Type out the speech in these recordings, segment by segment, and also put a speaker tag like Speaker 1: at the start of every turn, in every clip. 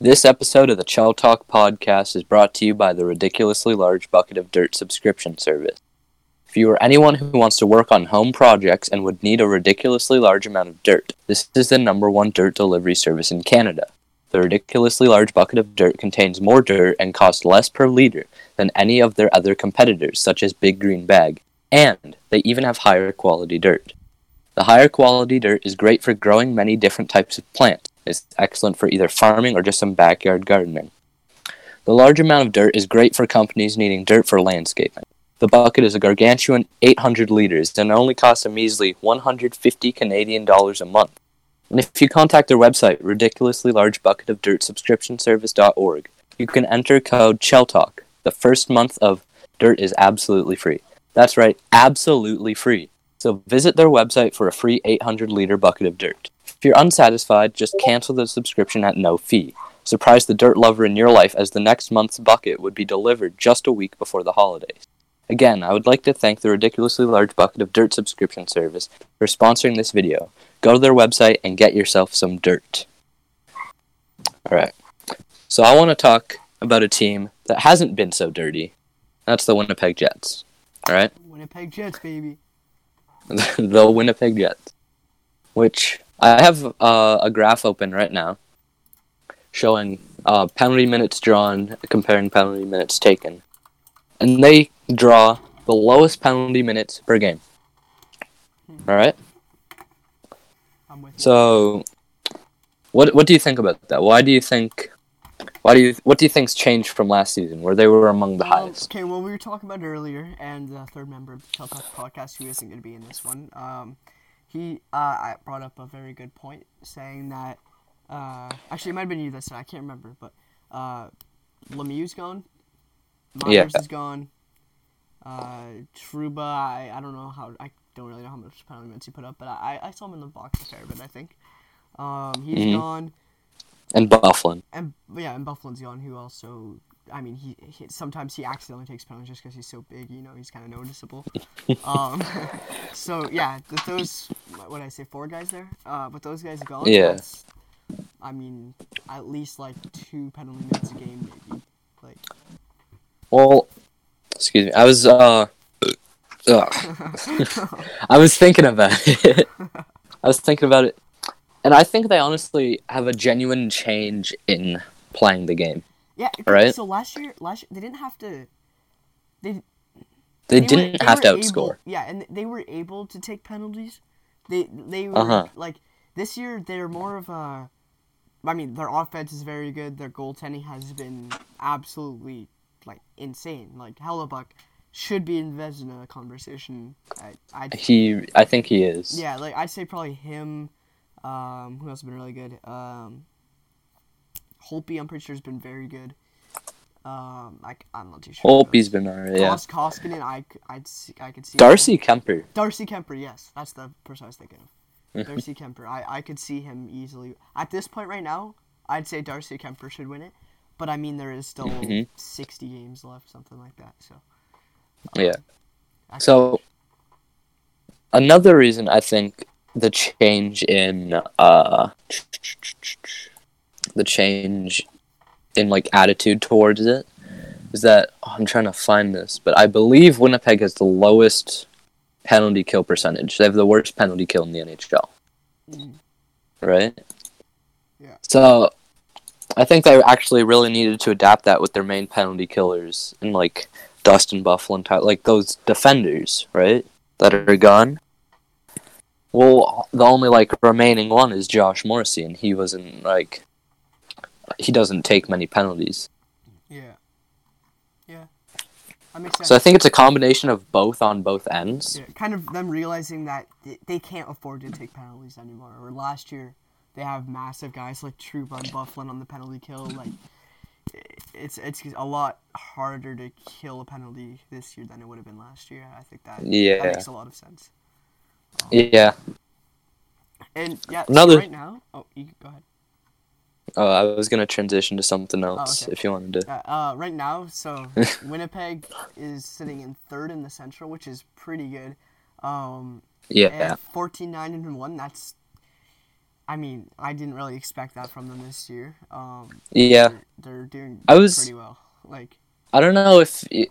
Speaker 1: This episode of the Chel Talk podcast is brought to you by the Ridiculously Large Bucket of Dirt subscription service. If you are anyone who wants to work on home projects and would need a ridiculously large amount of dirt, this is the number one dirt delivery service in Canada. The ridiculously large bucket of dirt contains more dirt and costs less per liter than any of their other competitors, such as Big Green Bag, and they even have higher quality dirt. The higher quality dirt is great for growing many different types of plants. It's excellent for either farming or just some backyard gardening. The large amount of dirt is great for companies needing dirt for landscaping. The bucket is a gargantuan 800 liters and only costs a measly 150 Canadian dollars a month. And if you contact their website, ridiculously large bucket of dirt subscription you can enter code CHELLTALK. The first month of dirt is absolutely free. That's right, absolutely free. So visit their website for a free 800 liter bucket of dirt. If you're unsatisfied, just cancel the subscription at no fee. Surprise the dirt lover in your life as the next month's bucket would be delivered just a week before the holidays. Again, I would like to thank the ridiculously large bucket of dirt subscription service for sponsoring this video. Go to their website and get yourself some dirt. Alright. So I want to talk about a team that hasn't been so dirty. That's the Winnipeg Jets. Alright?
Speaker 2: Winnipeg Jets, baby.
Speaker 1: the Winnipeg Jets. Which I have uh, a graph open right now showing uh, penalty minutes drawn comparing penalty minutes taken. And they draw the lowest penalty minutes per game.
Speaker 2: I'm with you.
Speaker 1: So, what what do you think about that? Why do you think? Why do you what do you think's changed from last season, where they were among the highest?
Speaker 2: Okay, well, we were talking about earlier, and the third member of the podcast, who isn't going to be in this one, um, he uh, I brought up a very good point, saying that uh, actually it might have been you this time, I can't remember, but uh, Lemieux's gone,
Speaker 1: Yeah.
Speaker 2: Myers is gone, uh, Trouba, I, I don't know how I don't really know how much penalty minutes he put up, but I I saw him in the box a fair bit, I think. Um, he's
Speaker 1: Mhm.
Speaker 2: gone.
Speaker 1: And Byfuglien.
Speaker 2: And yeah, and Byfuglien's gone, who also, I mean, he, he sometimes he accidentally takes penalties just because he's so big. You know, he's kind of noticeable. um, so yeah, th- those what did I say, four guys there. Uh, but those guys gone.
Speaker 1: Yeah.
Speaker 2: I mean, at least like two penalty minutes a game, maybe. Like,
Speaker 1: Well, excuse me. I was uh. I was thinking about it. I was thinking about it, and I think they honestly have a genuine change in playing the game.
Speaker 2: Yeah.
Speaker 1: Right.
Speaker 2: So last year, last year, they didn't have to. They
Speaker 1: They,
Speaker 2: were-
Speaker 1: didn't
Speaker 2: they
Speaker 1: have to outscore.
Speaker 2: Able, yeah, and they were able to take penalties. They they were
Speaker 1: Uh-huh.
Speaker 2: like this year. They're more of a. I mean, their offense is very good. Their goaltending has been absolutely like insane. Like Hellebuyck should be invested in a conversation. I, I
Speaker 1: He, I think he is.
Speaker 2: yeah, like I'd say probably him. Um, who else has been really good? Um, Holpe, I'm pretty sure has been very good. Um, I, I'm not too sure.
Speaker 1: Holtby's been alright. Yeah.
Speaker 2: Kos- Koskinen, I, I'd see, I could see.
Speaker 1: Darcy Kuemper.
Speaker 2: Darcy Kuemper, yes, that's the person I was thinking
Speaker 1: Mm-hmm.
Speaker 2: of. Darcy Kuemper, I, I could see him easily. At this point right now, I'd say Darcy Kuemper should win it, but I mean there is still
Speaker 1: Mhm.
Speaker 2: 60 games left, something like that. So
Speaker 1: Yeah. So another reason I think the change in uh the change in like attitude towards it is that oh, I'm trying to find this, but I believe Winnipeg has the lowest penalty kill percentage. They have the worst penalty kill in the NHL.
Speaker 2: Mm.
Speaker 1: Right?
Speaker 2: Yeah.
Speaker 1: So I think they actually really needed to adapt that with their main penalty killers and like Dustin Byfuglien and Ty- like those defenders, right? That are gone. Well, the only like remaining one is Josh Morrissey, and he wasn't like he doesn't take many penalties.
Speaker 2: yeah, yeah, that makes sense.
Speaker 1: So I think it's a combination of both on both ends.
Speaker 2: yeah, kind of them realizing that they can't afford to take penalties anymore. Or last year, they have massive guys like Trouba and Byfuglien on the penalty kill. Like it's it's a lot harder to kill a penalty this year than it would have been last year. I think that
Speaker 1: Yeah.
Speaker 2: that makes a lot of sense.
Speaker 1: Yeah.
Speaker 2: And yeah, so
Speaker 1: Another-
Speaker 2: right now. Oh, you go ahead.
Speaker 1: Oh, I was gonna transition to something else
Speaker 2: okay.
Speaker 1: if you wanted to.
Speaker 2: Uh, uh, right now, so Winnipeg is sitting in third in the Central, which is pretty good. Um,
Speaker 1: Yeah.
Speaker 2: and 14 9 and 1 that's I mean, I didn't really expect that from them this year. Um,
Speaker 1: Yeah.
Speaker 2: they're, they're doing
Speaker 1: I was-
Speaker 2: pretty well. Like,
Speaker 1: I don't know if it-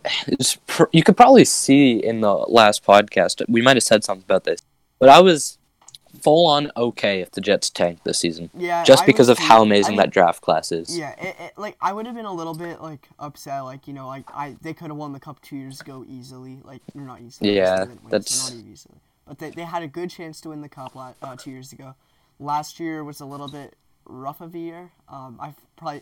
Speaker 1: pr- you could probably see in the last podcast. We might have said something about this, but I was full on okay if the Jets tank this season,
Speaker 2: yeah,
Speaker 1: just
Speaker 2: I
Speaker 1: because of how amazing
Speaker 2: I
Speaker 1: that draft class is.
Speaker 2: Yeah, it, it, like I would have been a little bit like upset, like you know, like I they could have won the cup two years ago easily, like or not easily.
Speaker 1: Yeah,
Speaker 2: they didn't win, so
Speaker 1: that's-
Speaker 2: not easily. But they, they had a good chance to win the cup la- uh, two years ago. Last year was a little bit rough of a year. Um, I probably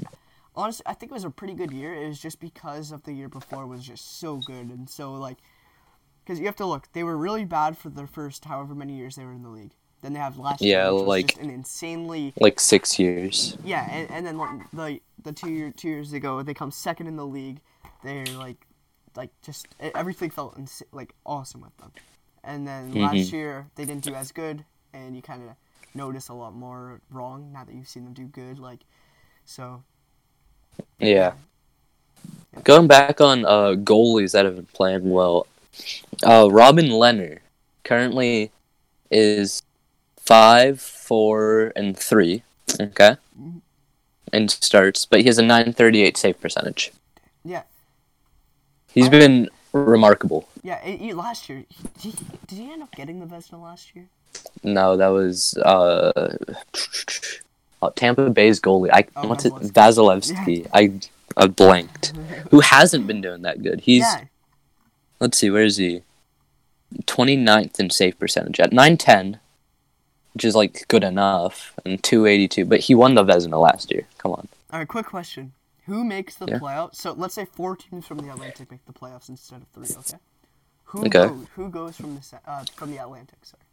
Speaker 2: honestly I think it was a pretty good year. It was just because of the year before was just so good and so like because you have to look, they were really bad for their first however many years they were in the league. Then they have last year,
Speaker 1: Yeah,
Speaker 2: which
Speaker 1: like-
Speaker 2: an insanely
Speaker 1: Like six years.
Speaker 2: yeah, and, and then like, the the two year two years ago they come second in the league. They're like like just everything felt ins- like awesome with them. And then last
Speaker 1: Mhm.
Speaker 2: year they didn't do as good, and you kind of notice a lot more wrong now that you've seen them do good. Like so,
Speaker 1: Yeah. Going back on uh, goalies that have been playing well, uh, Robin Lehner currently is five, four, and three. Okay, And starts, but he has a nine thirty eight save percentage.
Speaker 2: yeah,
Speaker 1: He's been remarkable.
Speaker 2: yeah. It, it- last year, he, he, did he end up getting the Vezina last year?
Speaker 1: No, that was uh, uh, Tampa Bay's goalie. I
Speaker 2: Oh,
Speaker 1: what's it?
Speaker 2: Vasilevskiy.
Speaker 1: Vasilevskiy. I I blanked. Who hasn't been doing that good? He's
Speaker 2: yeah,
Speaker 1: let's see, where is he? 29th in save percentage at 910, which is like good enough, and 282. But he won the Vezina last year. Come on.
Speaker 2: All right, quick question. Who makes the
Speaker 1: Yeah.
Speaker 2: playoffs? So let's say four teams from the Atlantic make the playoffs instead of three. Okay. Who
Speaker 1: Okay.
Speaker 2: goes? Who goes from the uh, from the Atlantic? Sorry.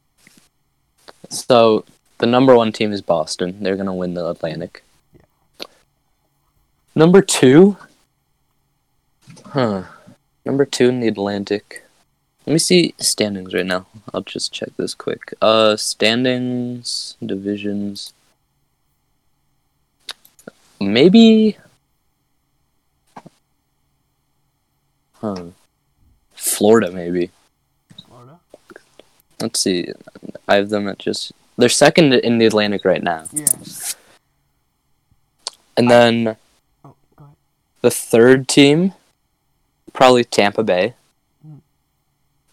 Speaker 1: So the number one team is Boston. They're gonna win the Atlantic. Number two, huh? Number two in the Atlantic. Let me see standings right now. I'll just check this quick. Uh, standings, divisions. Maybe. Huh. Florida, maybe.
Speaker 2: Florida.
Speaker 1: Let's see. I have them at just. They're second in the Atlantic right now.
Speaker 2: Yeah.
Speaker 1: And then
Speaker 2: Oh, go ahead.
Speaker 1: the third team, probably Tampa Bay.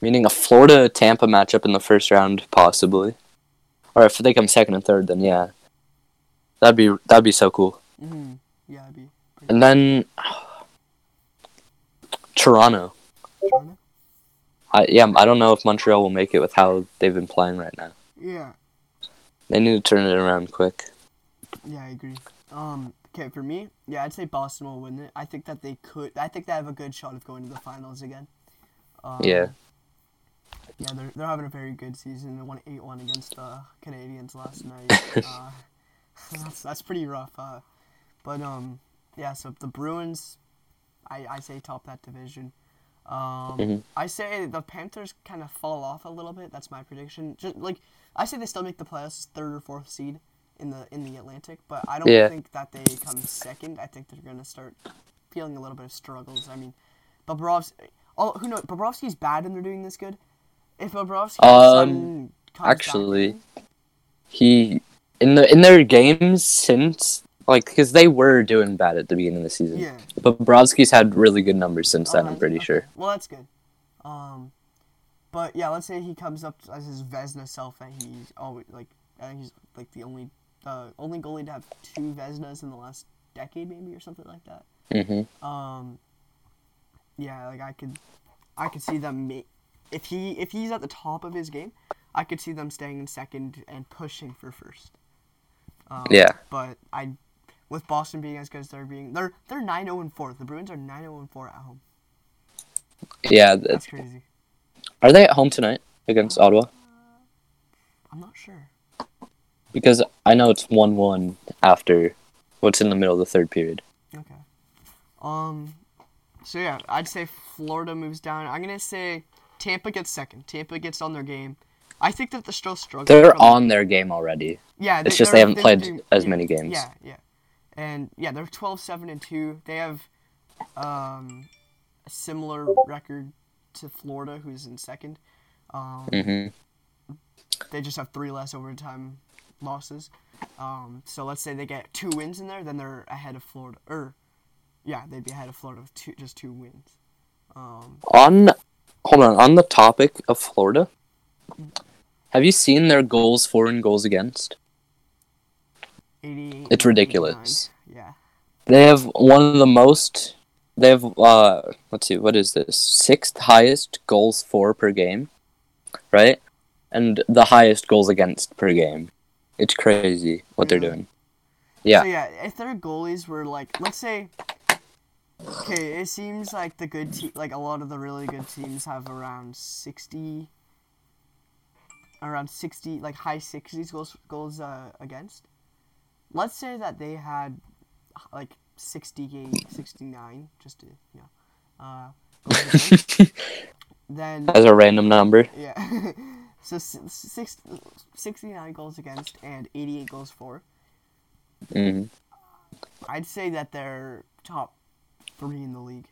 Speaker 1: Meaning a Florida Tampa matchup in the first round, possibly. Or if they come second and third, then yeah. That'd be that'd be so cool.
Speaker 2: Mm-hmm. Yeah, I'd be.
Speaker 1: And then Toronto.
Speaker 2: Toronto.
Speaker 1: I yeah, I don't know if Montreal will make it with how they've been playing right now.
Speaker 2: Yeah.
Speaker 1: They need to turn it around quick.
Speaker 2: Yeah, I agree. Um. Okay, for me, yeah, I'd say Boston will win it. I think that they could. I think they have a good shot of going to the finals again. Um,
Speaker 1: Yeah.
Speaker 2: Yeah, they're, they're having a very good season. They won 8 1 against the Canadiens last night. uh, that's, that's pretty rough. Uh, but, um, yeah, so the Bruins, I, I say top that division. Um,
Speaker 1: Mhm.
Speaker 2: I say the Panthers kind of fall off a little bit. That's my prediction. Just like I say, they still make the playoffs, third or fourth seed in the in the Atlantic, but I don't
Speaker 1: Yeah.
Speaker 2: think that they come second. I think they're gonna start feeling a little bit of struggles. I mean, Bobrovsky. Oh, who knows? Bobrovsky's bad, and they're doing this good. If Bobrovsky all of a
Speaker 1: Um,
Speaker 2: comes back
Speaker 1: actually, He in the in their games since like because they were doing bad at the beginning of the season.
Speaker 2: yeah.
Speaker 1: But Bobrovsky's had really good numbers since then. I'm pretty
Speaker 2: Okay.
Speaker 1: sure.
Speaker 2: Well, that's good. Um, but yeah, let's say he comes up as his Vezina self, and he's always like, I think he's like the only, uh, only goalie to have two Vezinas in the last decade, maybe or something like that.
Speaker 1: hmm
Speaker 2: Um, yeah, like I could, I could see them. Ma- if he if he's at the top of his game, I could see them staying in second and pushing for first. Um,
Speaker 1: Yeah.
Speaker 2: But I, with Boston being as good as they're being, they're they're nine zero and four. The Bruins are nine zero and four at home.
Speaker 1: Yeah. th-
Speaker 2: That's crazy.
Speaker 1: Are they at home tonight against Ottawa?
Speaker 2: I'm not sure.
Speaker 1: Because I know it's one one after what's in the middle of the third period.
Speaker 2: Okay. Um. So yeah, I'd say Florida moves down. I'm gonna say Tampa gets second. Tampa gets on their game. I think that they're still struggling.
Speaker 1: They're on their game already.
Speaker 2: Yeah,
Speaker 1: It's just they haven't played as
Speaker 2: yeah,
Speaker 1: many games.
Speaker 2: Yeah, yeah, and yeah, they're 12, 7, and two. They have um, a similar record to Florida, who's in second. Um,
Speaker 1: mm-hmm.
Speaker 2: They just have three less overtime losses. Um, so let's say they get two wins in there, then they're ahead of Florida. Or, yeah, they'd be ahead of Florida with two, just two wins. Um,
Speaker 1: On, hold on. On the topic of Florida, have you seen their goals for and goals against?
Speaker 2: 88.
Speaker 1: It's ridiculous.
Speaker 2: 89. Yeah.
Speaker 1: They have one of the most. They have uh, let's see, what is this? Sixth highest goals for per game, right? And the highest goals against per game. It's crazy what they're doing. Yeah.
Speaker 2: So yeah, if their goalies were like, let's say, okay, it seems like the good team, like a lot of the really good teams have around sixty, around sixty, like high sixties goals goals uh, against. Let's say that they had like 68, 69, just to you know, uh, then
Speaker 1: As a random number.
Speaker 2: yeah. so six, 69 goals against and 88 goals for.
Speaker 1: hmm
Speaker 2: I'd say that they're top three in the league.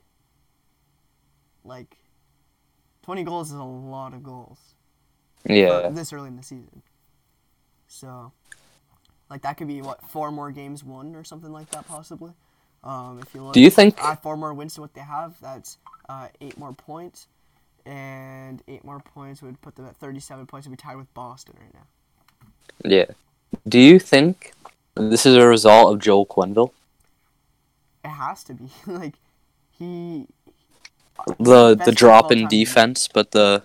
Speaker 2: Like, 20 goals is a lot of goals
Speaker 1: Yeah.
Speaker 2: this early in the season. So, like, that could be, what, four more games won or something like that, possibly? Um, if you look
Speaker 1: Do you think?
Speaker 2: add four more wins to what they have, that's uh, eight more points. And eight more points would put them at 37 points and be tied with Boston right now.
Speaker 1: Yeah. Do you think this is a result of Joel Quenneville?
Speaker 2: It has to be. like, he.
Speaker 1: The the drop in defense, but the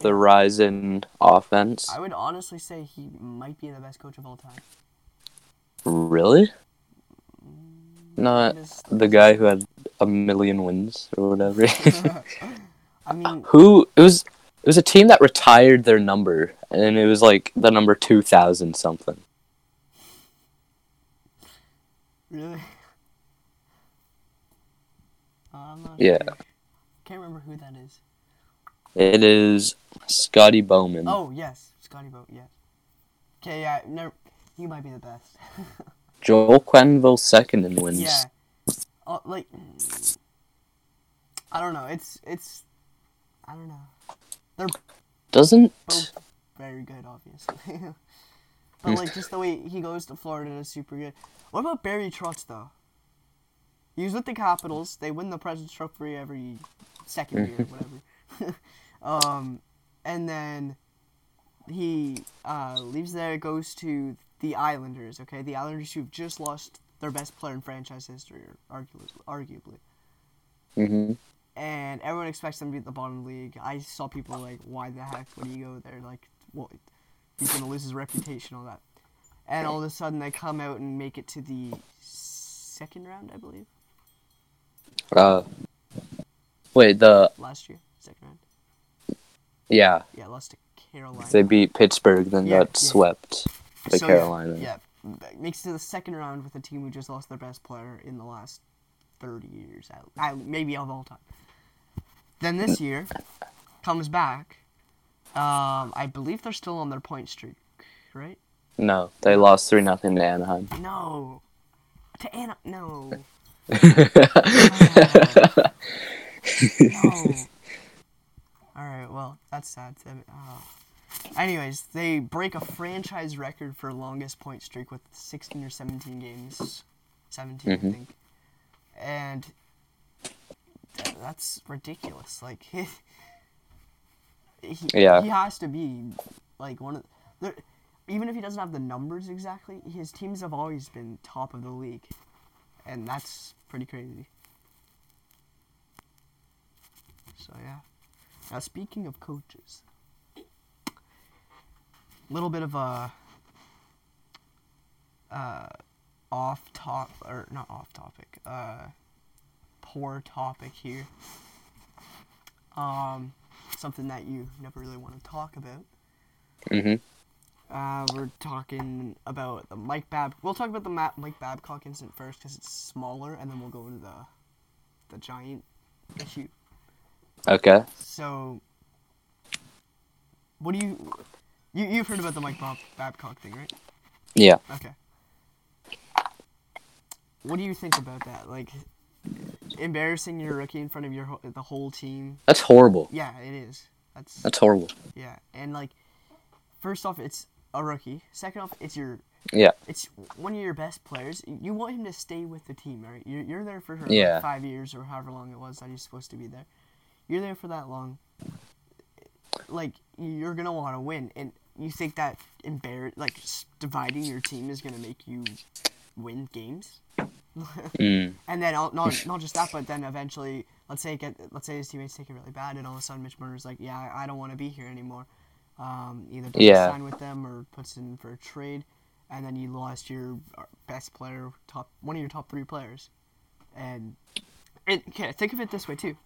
Speaker 1: the rise in offense.
Speaker 2: I would honestly say he might be the best coach of all time.
Speaker 1: Really? Not the guy who had a million wins or whatever.
Speaker 2: I mean,
Speaker 1: who it was it was a team that retired their number and it was like the number 2000 something
Speaker 2: really. Uh,
Speaker 1: Yeah.
Speaker 2: sure. Can't remember who that is.
Speaker 1: it is scotty bowman
Speaker 2: Oh yes, Scotty Boat. Yes. Okay, yeah, never. He might be the best.
Speaker 1: Joel Quenneville second in wins
Speaker 2: yeah. Oh, like. I don't know. It's it's. I don't know.
Speaker 1: They're doesn't
Speaker 2: Both very good, obviously. but like just the way he goes to Florida is super good. What about Barry Trotz though? He was with the Capitals. They win the President's Trophy every second year, whatever. um, and then he uh, leaves there, goes to the Islanders. Okay, the Islanders who've just lost their best player in franchise history, arguably. arguably
Speaker 1: hmm
Speaker 2: and everyone expects them to be at the bottom of the league. I saw people like, why the heck would he go there? Like, what? He's gonna lose his reputation, all that. And all of a sudden, they come out and make it to the second round, I believe,
Speaker 1: uh wait the
Speaker 2: last year. Second round.
Speaker 1: yeah
Speaker 2: Yeah, lost to Carolina.
Speaker 1: they beat pittsburgh then
Speaker 2: Yeah,
Speaker 1: got
Speaker 2: yeah.
Speaker 1: swept by
Speaker 2: So,
Speaker 1: carolina
Speaker 2: Yeah, yeah, makes it to the second round with a team who just lost their best player in the last thirty years, at, at, maybe of all time. Then this year, comes back. Um, I believe they're still on their point streak, right?
Speaker 1: no they lost 3 nothing to anaheim
Speaker 2: No. To Anna. No. No. Alright, well, that's sad. Oh. Anyways, they break a franchise record for longest point streak with 16 or 17 games. 17, I
Speaker 1: Mhm.
Speaker 2: think. And th- that's ridiculous. Like, he, he,
Speaker 1: Yeah.
Speaker 2: he has to be, like, one of. The, even if he doesn't have the numbers exactly, his teams have always been top of the league. And that's pretty crazy. So yeah. Now speaking of coaches, little bit of a uh, off top or not off topic, uh, poor topic here. Um, something that you never really want to talk about.
Speaker 1: hmm
Speaker 2: Uh, we're talking about the Mike Bab. We'll talk about the Ma- Mike Babcock incident first because it's smaller, and then we'll go into the the giant issue.
Speaker 1: okay
Speaker 2: So, what do you you you've heard about the Mike Bob- Babcock thing, right?
Speaker 1: yeah
Speaker 2: Okay. What do you think about that? Like, embarrassing your rookie in front of your the whole team.
Speaker 1: that's horrible
Speaker 2: Yeah, it is. That's
Speaker 1: that's horrible
Speaker 2: yeah, and like, first off, it's a rookie. Second off, it's your
Speaker 1: Yeah.
Speaker 2: it's one of your best players. You want him to stay with the team, right? You're, you're there for like,
Speaker 1: Yeah.
Speaker 2: five years or however long it was that he's supposed to be there. You're there for that long. Like you're gonna want to win, and you think that embar- like dividing your team is gonna make you win games.
Speaker 1: Mm.
Speaker 2: And then not not just that, but then eventually, let's say get let's say his teammates take it really bad, and all of a sudden Mitch Marner's like, yeah, I don't want to be here anymore. Um, either doesn't
Speaker 1: Yeah.
Speaker 2: sign with them or puts in for a trade, and then you lost your uh, best player, top one of your top three players. And it, okay, think of it this way too.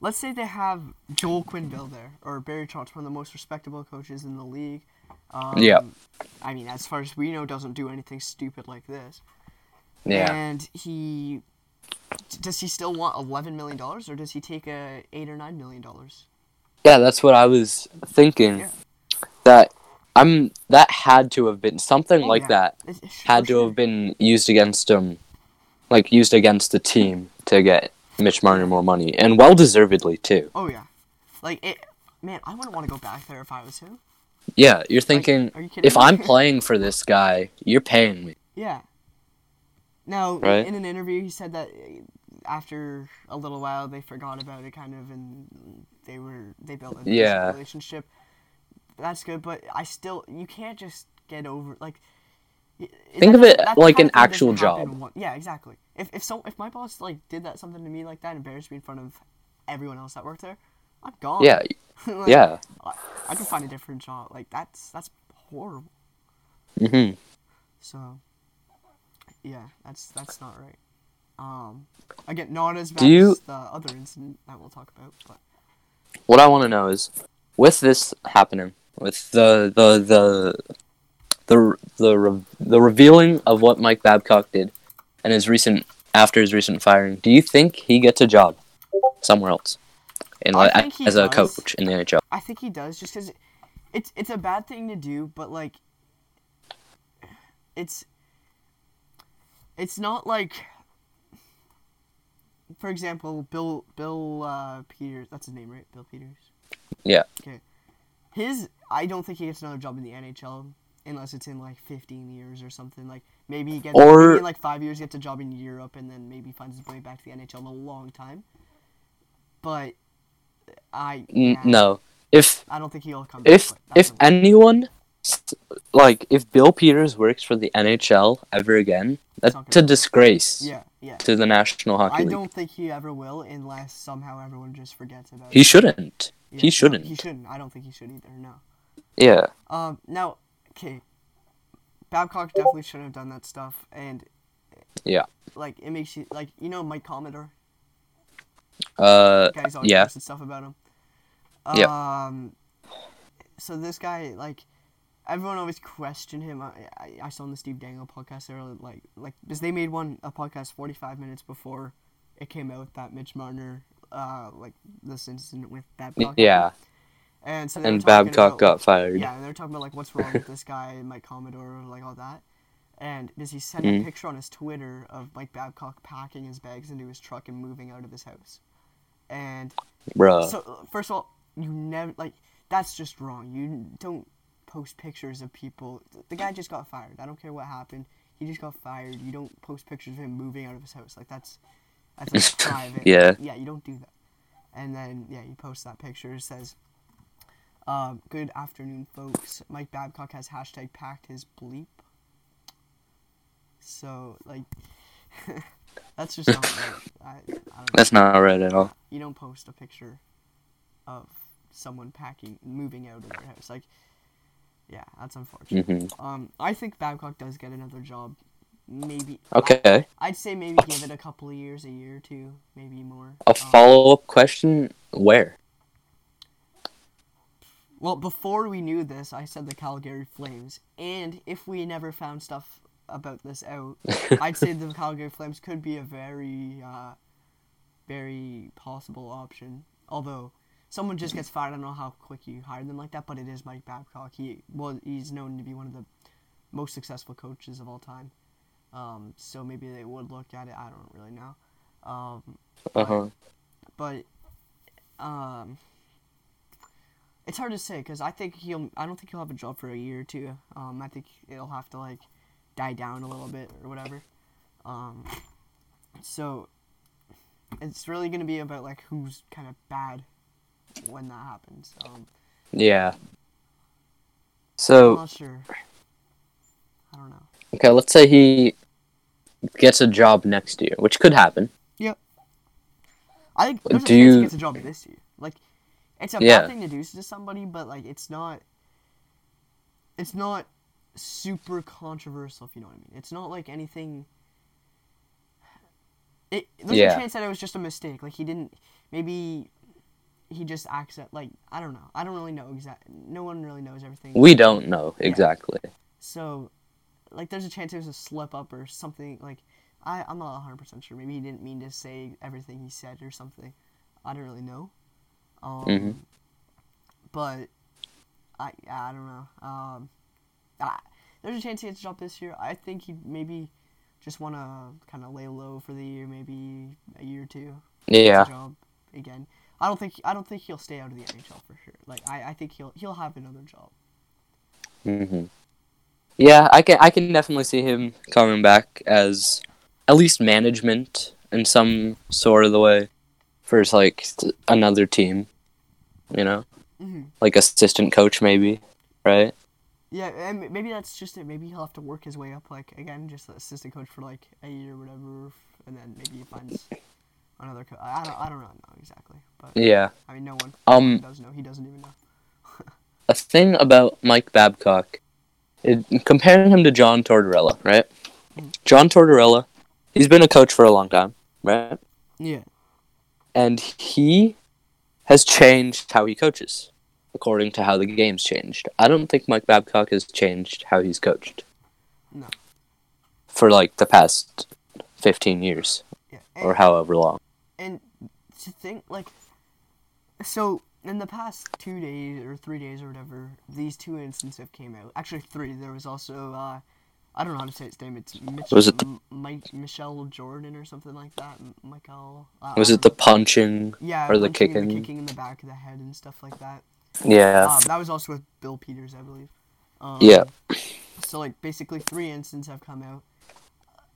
Speaker 2: Let's say they have Joel Quenneville there, or Barry Trotz, one of the most respectable coaches in the league. Um,
Speaker 1: Yeah.
Speaker 2: I mean, as far as we know, doesn't do anything stupid like this.
Speaker 1: Yeah.
Speaker 2: And he does he still want eleven million dollars, or does he take a eight or nine million dollars?
Speaker 1: Yeah, that's what I was thinking.
Speaker 2: Yeah.
Speaker 1: That I'm that had to have been something
Speaker 2: Oh,
Speaker 1: like
Speaker 2: yeah.
Speaker 1: that had to
Speaker 2: sure.
Speaker 1: have been used against him, like used against the team to get Mitch Marner more money, and well deservedly too.
Speaker 2: Oh yeah, like it. Man, I wouldn't want to go back there if I was him.
Speaker 1: Yeah, you're thinking
Speaker 2: are you
Speaker 1: if? I'm playing for this guy, you're paying me.
Speaker 2: Yeah. Now,
Speaker 1: Right.
Speaker 2: in an interview, he said that uh, after a little while, they forgot about it, kind of, and they were they built a
Speaker 1: Yeah.
Speaker 2: relationship. That's good, but I still you can't just get over like.
Speaker 1: Think of it like an actual job.
Speaker 2: one- yeah, exactly. If if so if my boss like did that something to me like that, embarrassed me in front of everyone else that worked there, I'm gone.
Speaker 1: Yeah,
Speaker 2: Like,
Speaker 1: yeah.
Speaker 2: I, I can find a different job. Like that's that's horrible.
Speaker 1: hmm
Speaker 2: So, yeah, that's that's not right. Um, again, not as bad
Speaker 1: you-
Speaker 2: as the other incident that we'll talk about, but
Speaker 1: What I want to know is, with this happening, with the the the the the re- the revealing of what Mike Babcock did, and his recent after his recent firing, do you think he gets a job somewhere else, in like as a coach in the NHL?
Speaker 2: I think he does just because it's it's a bad thing to do, but like it's it's not like for example, Bill Bill uh, Peters. That's his name, right? Bill Peters.
Speaker 1: Yeah.
Speaker 2: Okay. His I don't think he gets another job in the NHL unless it's in like 15 years or something. Like maybe he gets
Speaker 1: Or-
Speaker 2: maybe in like five years gets a job in Europe and then maybe finds his way back to the NHL in a long time. But I yeah,
Speaker 1: no, if
Speaker 2: I don't think he'll come.
Speaker 1: if
Speaker 2: back, that's
Speaker 1: if anyone, like if Bill Peters works for the NHL ever again, that's a disgrace
Speaker 2: yeah, yeah.
Speaker 1: to the National Hockey
Speaker 2: I
Speaker 1: League.
Speaker 2: I don't think he ever will unless somehow everyone just forgets about
Speaker 1: He
Speaker 2: it.
Speaker 1: shouldn't.
Speaker 2: Yeah,
Speaker 1: he shouldn't.
Speaker 2: he shouldn't. I don't think he should either. No.
Speaker 1: Yeah.
Speaker 2: Um. Now, okay. Babcock definitely shouldn't have done that stuff, and
Speaker 1: Yeah.
Speaker 2: like it makes you like you know Mike Commodore.
Speaker 1: Uh.
Speaker 2: Guys
Speaker 1: Yeah.
Speaker 2: stuff about him. Um. So this guy, like, everyone always questioned him. I, I, I saw on the Steve Dangle podcast there, like, like because they made one a podcast forty five minutes before it came out that Mitch Marner, uh, like this incident with Babcock.
Speaker 1: Yeah.
Speaker 2: And so
Speaker 1: And Babcock
Speaker 2: about-
Speaker 1: got fired.
Speaker 2: Yeah, and they're talking about like what's wrong with this guy, Mike Commodore, like all that. And does he sent
Speaker 1: Mm.
Speaker 2: a picture on his Twitter of Mike Babcock packing his bags into his truck and moving out of his house. And
Speaker 1: Bruh.
Speaker 2: so first of all, you never like that's just wrong. You don't post pictures of people. The guy just got fired. I don't care what happened. He just got fired. You don't post pictures of him moving out of his house. Like that's that's like private.
Speaker 1: Yeah.
Speaker 2: Yeah, you don't do that. And then yeah, you post that picture. It says, um, "Good afternoon, folks. Mike Babcock has hashtag packed his bleep." So like, that's just not right. I, I know
Speaker 1: That's not right at all.
Speaker 2: you don't post a picture of someone packing moving out of their house like yeah that's unfortunate.
Speaker 1: Hmm
Speaker 2: um i think babcock does get another job. Maybe
Speaker 1: Okay.
Speaker 2: I, would say maybe give it a couple of years a year or two maybe more.
Speaker 1: A
Speaker 2: Um,
Speaker 1: follow up question: Where?
Speaker 2: well before we knew this i said the calgary flames and if we never found stuff about this out i'd say the calgary flames could be a very uh very possible option. Although someone just gets fired. I don't know how quick you hire them like that, but it is Mike Babcock. He well, he's known to be one of the most successful coaches of all time. Um, so maybe they would look at it. I don't really know. Um,
Speaker 1: Uh huh.
Speaker 2: but um, It's hard to say because I think he'll. I don't think he'll have a job for a year or two. Um, I think it'll have to like die down a little bit or whatever. Um, so it's really gonna be about like who's kind of bad when that happens. Um,
Speaker 1: Yeah.
Speaker 2: I'm
Speaker 1: So
Speaker 2: not sure. I don't know.
Speaker 1: okay, let's say he gets a job next year, which could happen. Yeah.
Speaker 2: I think there's a
Speaker 1: Do
Speaker 2: chance
Speaker 1: you-
Speaker 2: he gets a job this year. Like, it's a
Speaker 1: Yeah.
Speaker 2: bad thing to do to somebody, but like, it's not. It's not super controversial, if you know what I mean. It's not like anything. It, there's
Speaker 1: Yeah.
Speaker 2: a chance that it was just a mistake. Like he didn't. Maybe he just accident. Like I don't know. I don't really know exact. No one really knows everything.
Speaker 1: We don't know
Speaker 2: Yeah.
Speaker 1: exactly.
Speaker 2: So, like, there's a chance it was a slip up or something. Like, I, I'm not 100% sure. Maybe he didn't mean to say everything he said or something. I don't really know. Um,
Speaker 1: Mhm.
Speaker 2: But, I, I don't know. Um, I, there's a chance he gets a job this year. I think he maybe just want to kind of lay low for the year, maybe a year or two.
Speaker 1: Yeah.
Speaker 2: job again. I don't think I don't think he'll stay out of the NHL for sure. Like I, I think he'll he'll have another job.
Speaker 1: hmm Yeah, I can I can definitely see him coming back as at least management in some sort of the way for like another team, you know,
Speaker 2: hmm
Speaker 1: like assistant coach maybe, right?
Speaker 2: Yeah, and maybe that's just it. Maybe he'll have to work his way up, like again, just assistant coach for like a year or whatever, and then maybe he finds another. I don't, I don't know exactly, but
Speaker 1: Yeah.
Speaker 2: I mean, no one
Speaker 1: Um,
Speaker 2: does know. He doesn't even know.
Speaker 1: a thing about Mike Babcock, it, comparing him to John Tortorella, right? John Tortorella, he's been a coach for a long time, right?
Speaker 2: Yeah,
Speaker 1: And he has changed how he coaches, according to how the game's changed. I don't think Mike Babcock has changed how he's coached.
Speaker 2: No.
Speaker 1: For like the past 15 years,
Speaker 2: yeah.
Speaker 1: or however long.
Speaker 2: And to think like, so in the past two days or three days or whatever, these two instances have came out. Actually, three. There was also uh, I don't know how to say its name. It's Mitchell,
Speaker 1: Was it the-
Speaker 2: M- Mike Michelle Jordan or something like that. Michael. Uh,
Speaker 1: Was it the punching?
Speaker 2: Yeah,
Speaker 1: or the kicking?
Speaker 2: kicking in the back of the head and stuff like that.
Speaker 1: Yeah.
Speaker 2: Um, that was also with Bill Peters, I believe. Um,
Speaker 1: Yeah.
Speaker 2: So like basically three instances have come out.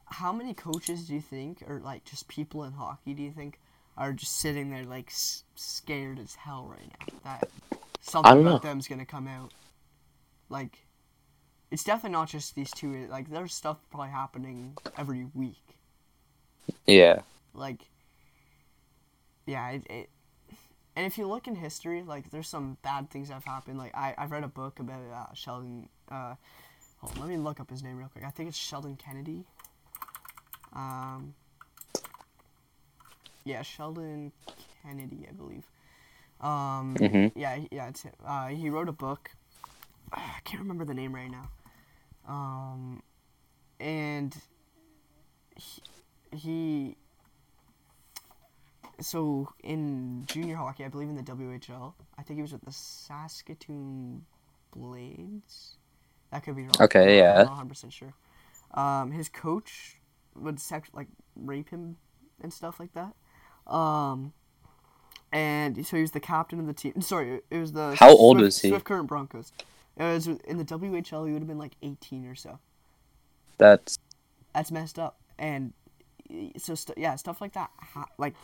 Speaker 2: How many coaches do you think, or like just people in hockey, do you think are just sitting there like s- scared as hell right now that something about
Speaker 1: know.
Speaker 2: them's gonna come out? Like, it's definitely not just these two. Like, there's stuff probably happening every week.
Speaker 1: yeah.
Speaker 2: Like, yeah, it, it and if you look in history, like there's some bad things that have happened. Like I I've read a book about uh, Sheldon. Uh, hold on, let me look up his name real quick. I think it's Sheldon Kennedy. Um. Yeah, Sheldon Kennedy, I believe. Um.
Speaker 1: Mhm.
Speaker 2: Yeah, he- yeah, it's him. Uh, he wrote a book. I can't remember the name right now. Um, and he, he so in junior hockey, I believe in the WHL, I think he was with the Saskatoon Blades. That could be wrong.
Speaker 1: Okay, yeah.
Speaker 2: I'm not 100 percent sure. Um, his coach would sex like rape him and stuff like that. Um, and so he was the captain of the team. Sorry, it was the
Speaker 1: How old
Speaker 2: Swift-
Speaker 1: was he?
Speaker 2: Swift Current Broncos. It was in the WHL. He would have been like 18 or so.
Speaker 1: That's
Speaker 2: That's messed up. And so st- yeah, stuff like that. Ha- like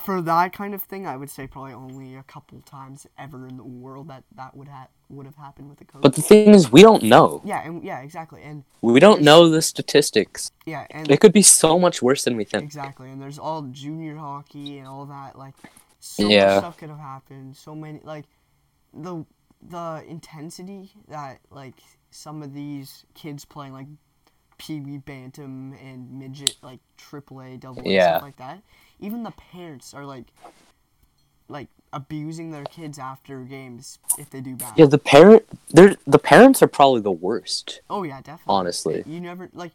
Speaker 2: for that kind of thing, I would say probably only a couple times ever in the world that that would ha- would have happened with the COVID.
Speaker 1: But the thing is, we don't know.
Speaker 2: yeah, and yeah, exactly, and
Speaker 1: We don't know the statistics.
Speaker 2: yeah, and
Speaker 1: It could be so much worse than we think.
Speaker 2: exactly, and there's all junior hockey and all that. Like, so
Speaker 1: Yeah.
Speaker 2: much stuff could have happened. So many like the the intensity that like some of these kids playing like Pee Wee Bantam and midget like triple A, double A
Speaker 1: Yeah.
Speaker 2: stuff like that. Even the parents are like like abusing their kids after games if they do bad.
Speaker 1: Yeah, the parent, they're the parents are probably the worst.
Speaker 2: Oh yeah, definitely.
Speaker 1: Honestly.
Speaker 2: you never like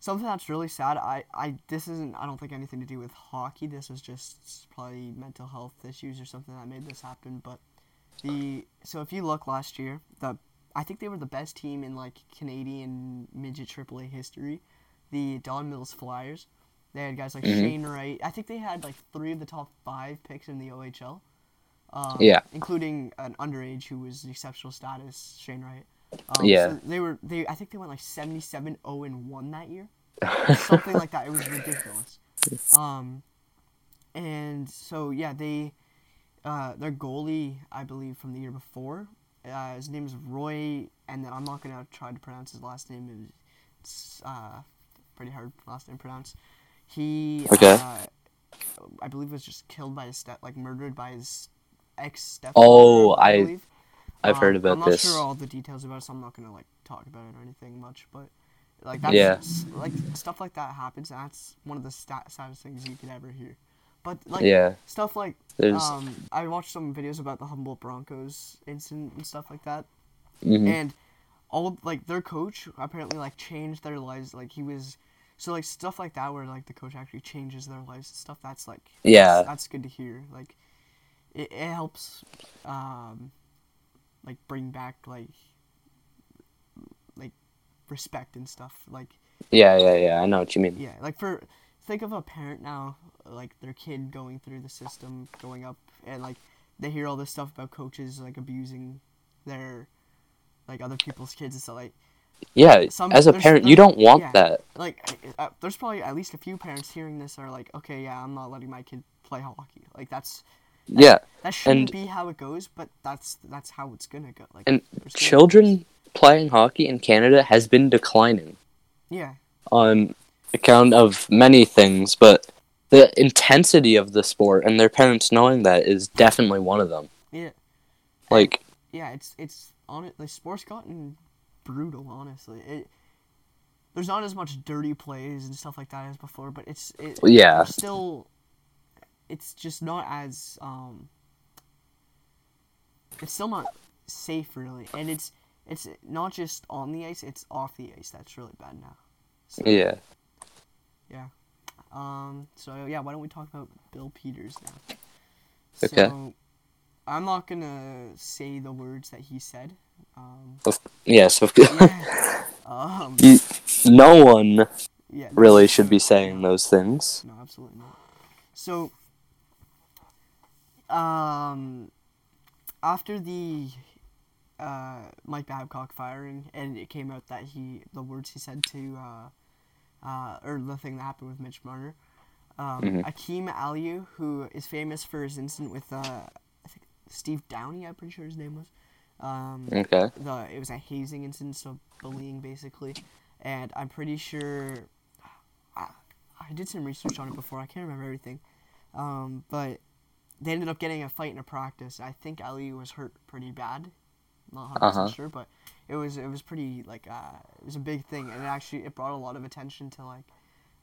Speaker 2: something that's really sad. I I this isn't I don't think anything to do with hockey. This was just probably mental health issues or something that made this happen. But the so if you look last year, the I think they were the best team in like Canadian midget AAA history. The Don Mills Flyers. They had guys like
Speaker 1: Mhm.
Speaker 2: Shane Wright. I think they had like three of the top five picks in the OHL. Um,
Speaker 1: Yeah.
Speaker 2: Including an underage who was exceptional status, Shane Wright. Um,
Speaker 1: Yeah.
Speaker 2: So they were they. I think they went like 77 0 and one that year, something like that. It was ridiculous. Um, and so yeah, they uh, their goalie, I believe, from the year before. Uh, his name is Roy, and then I'm not gonna try to pronounce his last name. It's uh, pretty hard last name to pronounce. He,
Speaker 1: Okay.
Speaker 2: uh, I believe, was just killed by his step, like murdered by his ex step.
Speaker 1: Oh, I-
Speaker 2: believe.
Speaker 1: I've heard
Speaker 2: Um,
Speaker 1: about
Speaker 2: I'm not
Speaker 1: this.
Speaker 2: sure all the details about it, so I'm not gonna like talk about it or anything much. But like that's
Speaker 1: Yeah.
Speaker 2: like stuff like that happens. And that's one of the stat- saddest things you could ever hear. But like
Speaker 1: Yeah.
Speaker 2: stuff like
Speaker 1: There's.
Speaker 2: um, I watched some videos about the Humboldt Broncos incident and stuff like that,
Speaker 1: mhm.
Speaker 2: and all like their coach apparently like changed their lives. Like he was, so like stuff like that where like the coach actually changes their lives and stuff. That's like
Speaker 1: Yeah.
Speaker 2: that's, that's good to hear. Like it, it helps, um, like bring back like like respect and stuff. Like
Speaker 1: Yeah, yeah, yeah. I know what you mean.
Speaker 2: yeah, like for think of a parent now, like their kid going through the system, going up, and like they hear all this stuff about coaches like abusing their like other people's kids and stuff. Like
Speaker 1: Yeah.
Speaker 2: Some-
Speaker 1: as a parent, you don't want
Speaker 2: yeah.
Speaker 1: that.
Speaker 2: like uh, there's probably at least a few parents hearing this are like, okay, yeah, I'm not letting my kid play hockey. Like that's
Speaker 1: Yeah.
Speaker 2: that shouldn't
Speaker 1: And-
Speaker 2: be how it goes, but that's that's how it's gonna go. Like
Speaker 1: And Children playing hockey in Canada has been declining
Speaker 2: yeah,
Speaker 1: on account of many things, but the intensity of the sport and their parents knowing that is definitely one of them.
Speaker 2: yeah,
Speaker 1: Like,
Speaker 2: yeah. It's it's on it. Like sports gotten brutal. Honestly, it there's not as much dirty plays and stuff like that as before, but it's it,
Speaker 1: Yeah.
Speaker 2: still it's just not as um it's still not safe really, and it's it's not just on the ice; it's off the ice that's really bad now. So,
Speaker 1: yeah.
Speaker 2: Um. So yeah, why don't we talk about Bill Peters now?
Speaker 1: Okay.
Speaker 2: So, I'm not gonna say the words that he said. Um.
Speaker 1: Yes. of-
Speaker 2: Yeah. um.
Speaker 1: You- no one
Speaker 2: Yeah.
Speaker 1: really should be saying those things.
Speaker 2: No, absolutely not. So, um, after the uh, Mike Babcock firing, and it came out that he the words he said to uh, uh, or the thing that happened with Mitch Marner, um,
Speaker 1: Mhm.
Speaker 2: Akeem Aliu, who is famous for his incident with uh, I think Steve Downie, I'm pretty sure his name was. Um,
Speaker 1: Okay.
Speaker 2: the it was a hazing incident, so bullying basically, and I'm pretty sure I, I did some research on it before. I can't remember everything, um, but they ended up getting a fight in a practice. I think Ali was hurt pretty bad, not 100
Speaker 1: Uh-huh.
Speaker 2: sure, but it was it was pretty like uh, it was a big thing, and it actually it brought a lot of attention to like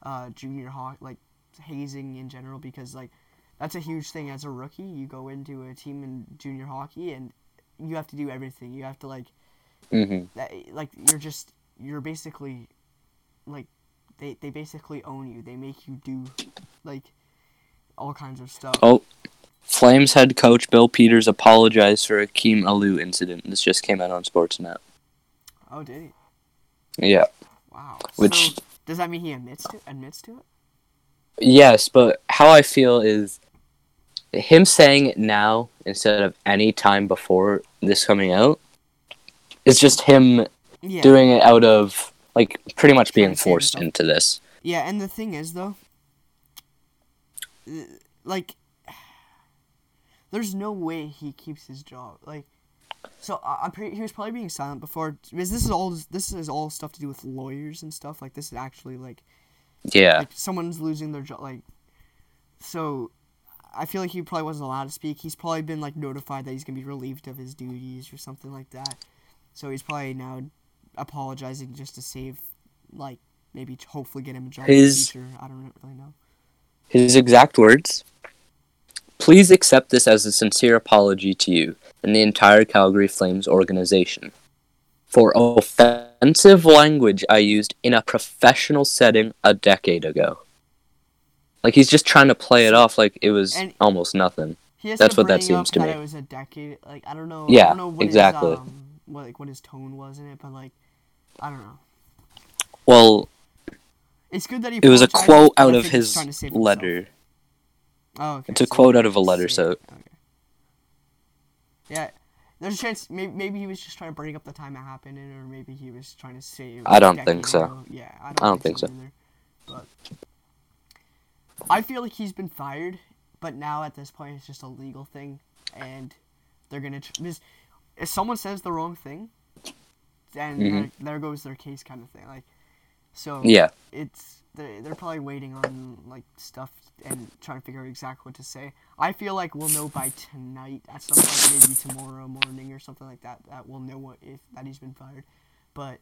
Speaker 2: uh, junior hockey, like hazing in general, because like that's a huge thing as a rookie. You go into a team in junior hockey and you have to do everything. You have to like
Speaker 1: hmm
Speaker 2: that like you're just you're basically like they they basically own you. They make you do like all kinds of stuff.
Speaker 1: Oh, Flames head coach Bill Peters apologized for Akeem Aliu incident. This just came out on Sportsnet.
Speaker 2: Oh, did he?
Speaker 1: Yeah.
Speaker 2: Wow.
Speaker 1: Which-
Speaker 2: so, does that mean he admits to admits to it?
Speaker 1: Yes, but how I feel is him saying it now instead of any time before this coming out is just him
Speaker 2: Yeah.
Speaker 1: doing it out of like pretty much being forced into this.
Speaker 2: Yeah, and the thing is though, like, there's no way he keeps his job. Like, so I- I'm pretty. He was probably being silent before because this is all this is all stuff to do with lawyers and stuff. Like, this is actually like
Speaker 1: Yeah.
Speaker 2: like someone's losing their job like so i feel like he probably wasn't allowed to speak. He's probably been like notified that he's gonna be relieved of his duties or something like that. So he's probably now apologizing just to save like maybe hopefully get him a job
Speaker 1: His-
Speaker 2: in the future. I don't really know.
Speaker 1: His exact words Please accept this as a sincere apology to you and the entire Calgary Flames organization. For offensive language I used in a professional setting a decade ago. Like he's just trying to play it off like it was
Speaker 2: And-
Speaker 1: almost nothing. That's what that seems to
Speaker 2: that
Speaker 1: me.
Speaker 2: it was a decade like i don't know i
Speaker 1: Yeah,
Speaker 2: don't know
Speaker 1: exactly.
Speaker 2: his, um, what like what his tone was in it but like i don't know
Speaker 1: Well,
Speaker 2: it's good that he
Speaker 1: it was a quote
Speaker 2: I
Speaker 1: out of his
Speaker 2: trying to save himself.
Speaker 1: letter.
Speaker 2: oh okay
Speaker 1: It's a
Speaker 2: so
Speaker 1: quote out of a letter, so-
Speaker 2: okay. Yeah, there's a chance. Maybe, maybe he was just trying to bring up the time it happened, in, or maybe he was trying to save.
Speaker 1: I don't think so.
Speaker 2: ago. Yeah, I don't,
Speaker 1: I don't
Speaker 2: think,
Speaker 1: think
Speaker 2: so. Either. But I feel like he's been fired, but now at this point it's just a legal thing, and they're gonna. Tr- because if someone says the wrong thing, then
Speaker 1: Mhm.
Speaker 2: there, there goes their case, kind of thing. Like, so
Speaker 1: Yeah.
Speaker 2: it's they're, they're probably waiting on like stuff and trying to figure out exactly what to say. I feel like we'll know by tonight at some point, maybe tomorrow morning or something like that. That we'll know what if that he's been fired. But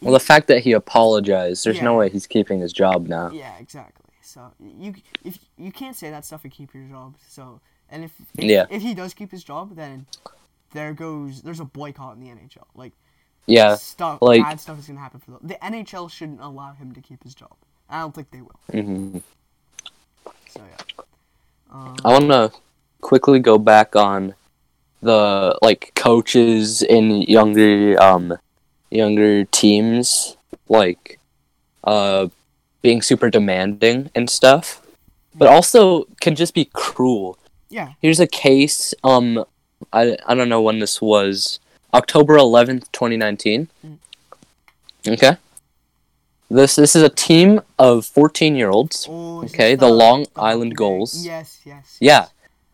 Speaker 1: Well, the fact that he apologized, there's no way he's keeping his job now.
Speaker 2: yeah, exactly. So you if you can't say that stuff and keep your job. So and if if,
Speaker 1: Yeah.
Speaker 2: if he does keep his job, then there goes there's a boycott in the NHL. Like
Speaker 1: Yeah.
Speaker 2: stuff
Speaker 1: like-
Speaker 2: bad stuff is gonna happen for the the NHL shouldn't allow him to keep his job. I don't think they will.
Speaker 1: hmm
Speaker 2: So yeah. Um,
Speaker 1: I want to quickly go back on the like coaches in younger um younger teams like uh being super demanding and stuff but also can just be cruel
Speaker 2: yeah.
Speaker 1: here's a case um i i don't know when this was october 11th 2019
Speaker 2: Mm.
Speaker 1: okay this this is a team of 14 year olds
Speaker 2: Oh,
Speaker 1: Okay, the Long Island? Goals.
Speaker 2: Yes, yes.
Speaker 1: Yeah.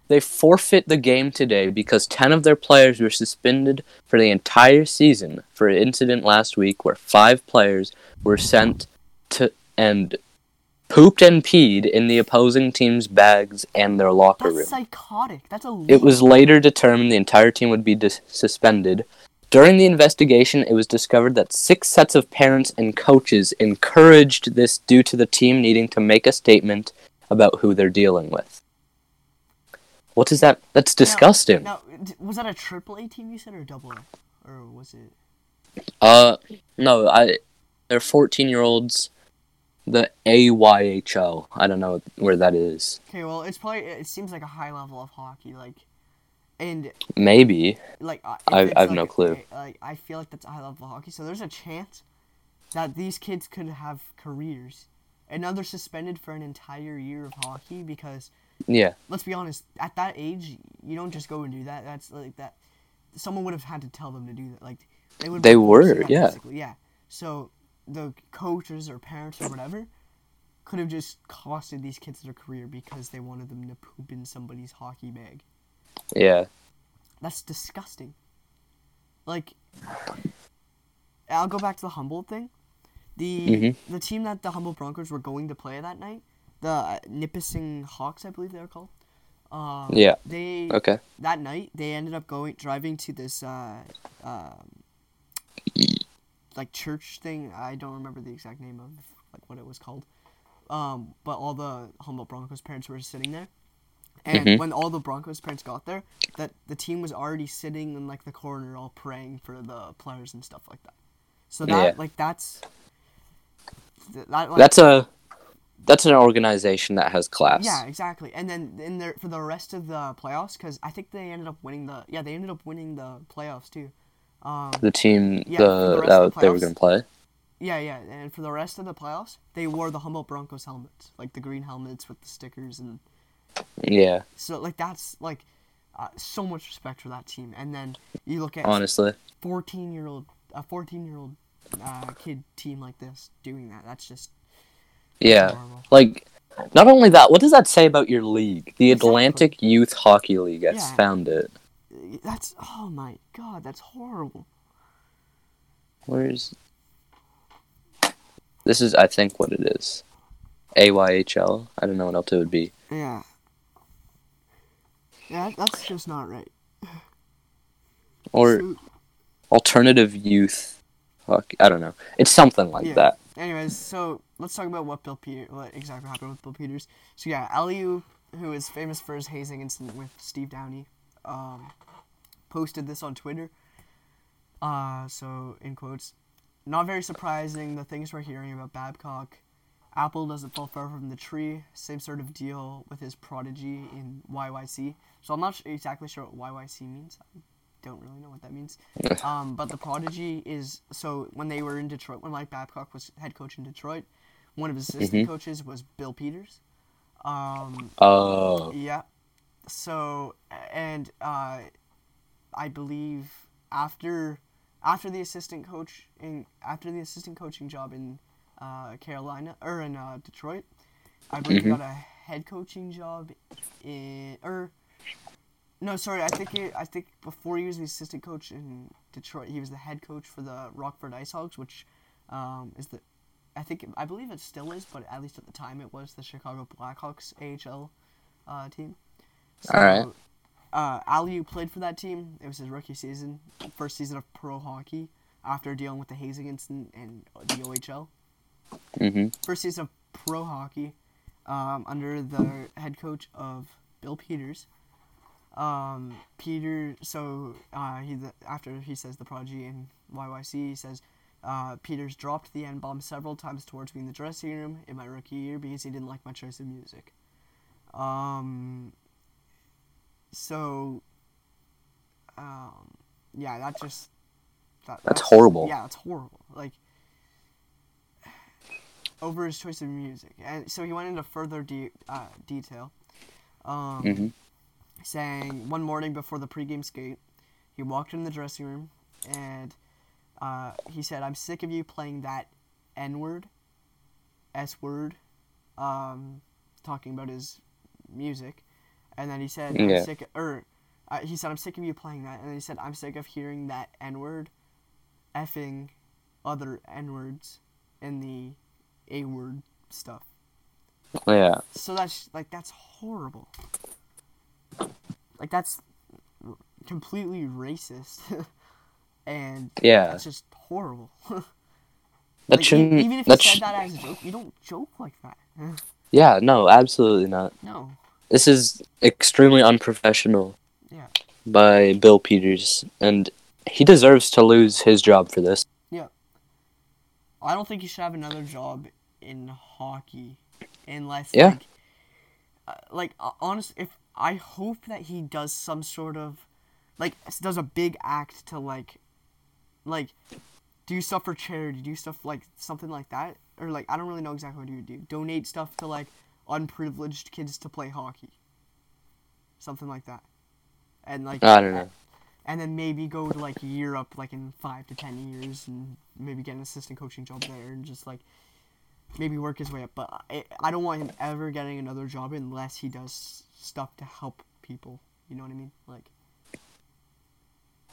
Speaker 1: They forfeit the game today because 10 of their players were suspended for the entire season for an incident last week where five players were sent to and pooped and peed in the opposing team's bags and their locker
Speaker 2: That's
Speaker 1: room.
Speaker 2: psychotic. That's a.
Speaker 1: It was later determined the entire team would be dis- suspended. During the investigation, it was discovered that six sets of parents and coaches encouraged this due to the team needing to make a statement about who they're dealing with. What is that? That's disgusting.
Speaker 2: Now, d- was that a triple A team you said or double A, or was it?
Speaker 1: Uh, no, I. They're fourteen-year-olds. The AYHL. I don't know where that is.
Speaker 2: Okay, well, it's probably. It seems like a high level of hockey, like, and
Speaker 1: Maybe.
Speaker 2: like. uh,
Speaker 1: I- I have
Speaker 2: like
Speaker 1: no clue.
Speaker 2: Like, I feel like that's a high level of hockey, so there's a chance that these kids could have careers, and now they're suspended for an entire year of hockey because
Speaker 1: Yeah.
Speaker 2: let's be honest, at that age, you don't just go and do that. That's like that. Someone would have had to tell them to do that. Like they would.
Speaker 1: They were, yeah.
Speaker 2: basically, yeah. So the coaches or parents or whatever could have just costed these kids their career because they wanted them to poop in somebody's hockey bag.
Speaker 1: Yeah.
Speaker 2: That's disgusting. Like, I'll go back to the Humboldt thing. The
Speaker 1: Mhm.
Speaker 2: the team that the Humboldt Broncos were going to play that night, the uh, Nipissing Hawks, I believe they were called. Uh,
Speaker 1: Yeah.
Speaker 2: They
Speaker 1: Okay.
Speaker 2: that night they ended up going driving to this uh, um, like church thing. I don't remember the exact name of like what it was called. Um, but all the Humboldt Broncos parents were sitting there. And
Speaker 1: Mhm.
Speaker 2: when all the Broncos parents got there, that the team was already sitting in like the corner, all praying for the players and stuff like that. So that
Speaker 1: Yeah.
Speaker 2: like that's that like,
Speaker 1: That's a. That's an organization that has class.
Speaker 2: yeah, exactly. And then in there for the rest of the playoffs, because I think they ended up winning the yeah they ended up winning the playoffs too. Um,
Speaker 1: The team
Speaker 2: Yeah, the
Speaker 1: the, that
Speaker 2: the
Speaker 1: they were going to play.
Speaker 2: yeah, yeah, and for the rest of the playoffs, they wore the Humboldt Broncos helmets, like the green helmets with the stickers, and
Speaker 1: Yeah.
Speaker 2: so like that's like uh, so much respect for that team. And then you look at
Speaker 1: Honestly.
Speaker 2: fourteen year old a fourteen year old uh, kid team like this doing that. That's just
Speaker 1: Yeah.
Speaker 2: horrible.
Speaker 1: Like, not only that, what does that say about your league? The
Speaker 2: Exactly.
Speaker 1: Atlantic Youth Hockey League. I
Speaker 2: Yeah.
Speaker 1: found it.
Speaker 2: That's oh my god, that's horrible.
Speaker 1: Where's. This is, I think, what it is. AYHL. I don't know what else it would be.
Speaker 2: Yeah. Yeah, that's just not right.
Speaker 1: Or
Speaker 2: So-
Speaker 1: Alternative Youth Hockey. I don't know. It's something like
Speaker 2: Yeah.
Speaker 1: that.
Speaker 2: Anyways, so let's talk about what Bill Peter, what exactly happened with Bill Peters. So yeah, Aliu, who is famous for his hazing incident with Steve Downie, um, posted this on Twitter. Uh, so in quotes, not very surprising the things we're hearing about Babcock. Apple doesn't fall far from the tree. Same sort of deal with his prodigy in YYC. So I'm not sh- exactly sure what YYC means. I don't really know what that means. Um, but the prodigy is so when they were in Detroit, when Mike Babcock was head coach in Detroit, one of his assistant
Speaker 1: Mhm.
Speaker 2: coaches was Bill Peters. Um,
Speaker 1: Oh.
Speaker 2: yeah. So and uh, I believe after after the assistant coach in after the assistant coaching job in uh, Carolina or in uh, Detroit, I believe he
Speaker 1: Mhm.
Speaker 2: got a head coaching job in or no, sorry, I think he, I think before he was the assistant coach in Detroit, he was the head coach for the Rockford Ice Hogs, which um, is the I think I believe it still is, but at least at the time it was the Chicago Blackhawks AHL uh, team. So,
Speaker 1: Alright.
Speaker 2: Uh, Aliu played for that team. It was his rookie season, first season of pro hockey after dealing with the hazing incident and the OHL.
Speaker 1: hmm
Speaker 2: First season of pro hockey um, under the head coach of Bill Peters. Um, Peter, so uh, he the, after he says the prodigy in YYC, he says uh, Peters dropped the N bomb several times towards me in the dressing room in my rookie year because he didn't like my choice of music. Um, so, um, yeah, that just that,
Speaker 1: That's horrible.
Speaker 2: Yeah, it's horrible. Like over his choice of music, and so he went into further de- uh, detail. Um,
Speaker 1: hmm
Speaker 2: saying one morning before the pregame skate, he walked in the dressing room and uh, he said, "I'm sick of you playing that N word, S word," um, talking about his music, and then he said, "I'm
Speaker 1: Yeah.
Speaker 2: sick," or uh, he said, "I'm sick of you playing that," and then he said, "I'm sick of hearing that N word, effing other N words in the A word stuff."
Speaker 1: Yeah.
Speaker 2: So that's like that's horrible. Like that's r- completely racist, and
Speaker 1: Yeah.
Speaker 2: that's just horrible.
Speaker 1: That
Speaker 2: Like,
Speaker 1: shouldn't.
Speaker 2: even if you said
Speaker 1: sh-
Speaker 2: that as a joke, you don't joke like that.
Speaker 1: Yeah. No. Absolutely not.
Speaker 2: no.
Speaker 1: This is extremely unprofessional.
Speaker 2: Yeah.
Speaker 1: By Bill Peters, and he deserves to lose his job for this. Yeah.
Speaker 2: I don't think he should have another job in hockey, unless
Speaker 1: Yeah.
Speaker 2: like, uh, like uh, honest. If I hope that he does some sort of, like, does a big act to like, like, do stuff for charity, do stuff like something like that, or like I don't really know exactly what he would do. Donate stuff to like unprivileged kids to play hockey. Something like that, and like
Speaker 1: I don't know.
Speaker 2: and then maybe go to like Europe like in five to ten years and maybe get an assistant coaching job there and just like maybe work his way up. But I, I don't want him ever getting another job unless he does stuff to help people. You know what I mean? Like,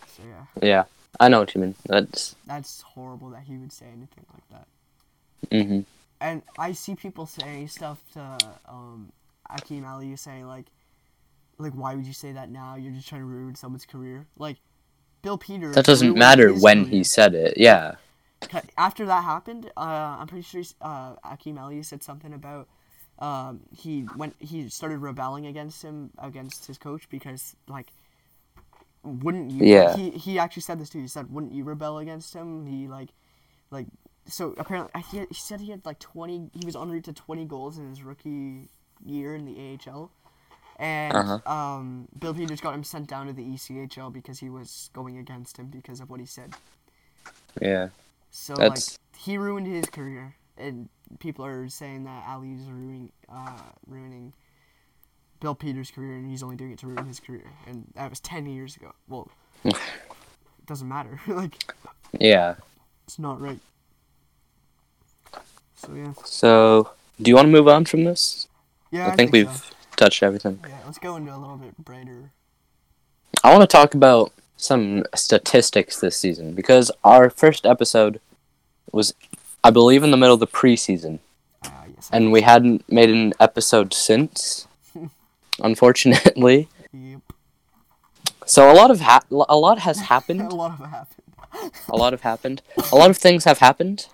Speaker 2: so yeah,
Speaker 1: Yeah. I know what you mean. That's.
Speaker 2: that's horrible that he would say anything like that.
Speaker 1: hmm
Speaker 2: And I see people saying stuff to um, Akeem Aliu saying like, like why would you say that now? You're just trying to ruin someone's career. Like, Bill Peters.
Speaker 1: That doesn't matter when
Speaker 2: career.
Speaker 1: he said it. Yeah.
Speaker 2: After that happened, uh, I'm pretty sure uh, Akeem Aliu said something about um, he went he started rebelling against him against his coach because like wouldn't you
Speaker 1: Yeah.
Speaker 2: he he actually said this too he said wouldn't you rebel against him he like like so apparently I- he, he said he had like 20 he was en route to 20 goals in his rookie year in the AHL and
Speaker 1: Uh-huh.
Speaker 2: um, Bill Peters got him sent down to the ECHL because he was going against him because of what he said
Speaker 1: Yeah.
Speaker 2: so
Speaker 1: That's-
Speaker 2: like he ruined his career, and people are saying that Aliu's ruining uh, ruining Bill Peters' career, and he's only doing it to ruin his career, and that was ten years ago. Well, it doesn't matter. like
Speaker 1: Yeah.
Speaker 2: it's not right. So yeah,
Speaker 1: So, do you want to move on from this?
Speaker 2: yeah.
Speaker 1: I think we've
Speaker 2: so.
Speaker 1: touched everything.
Speaker 2: Yeah, let's go into a little bit brighter.
Speaker 1: I want to talk about some statistics this season because our first episode was, I believe, in the middle of the preseason,
Speaker 2: Uh, yes.
Speaker 1: And we hadn't made an episode since, unfortunately.
Speaker 2: Yep.
Speaker 1: So a lot of ha- a lot has happened.
Speaker 2: a lot of happened.
Speaker 1: A lot have happened. A lot of things have happened.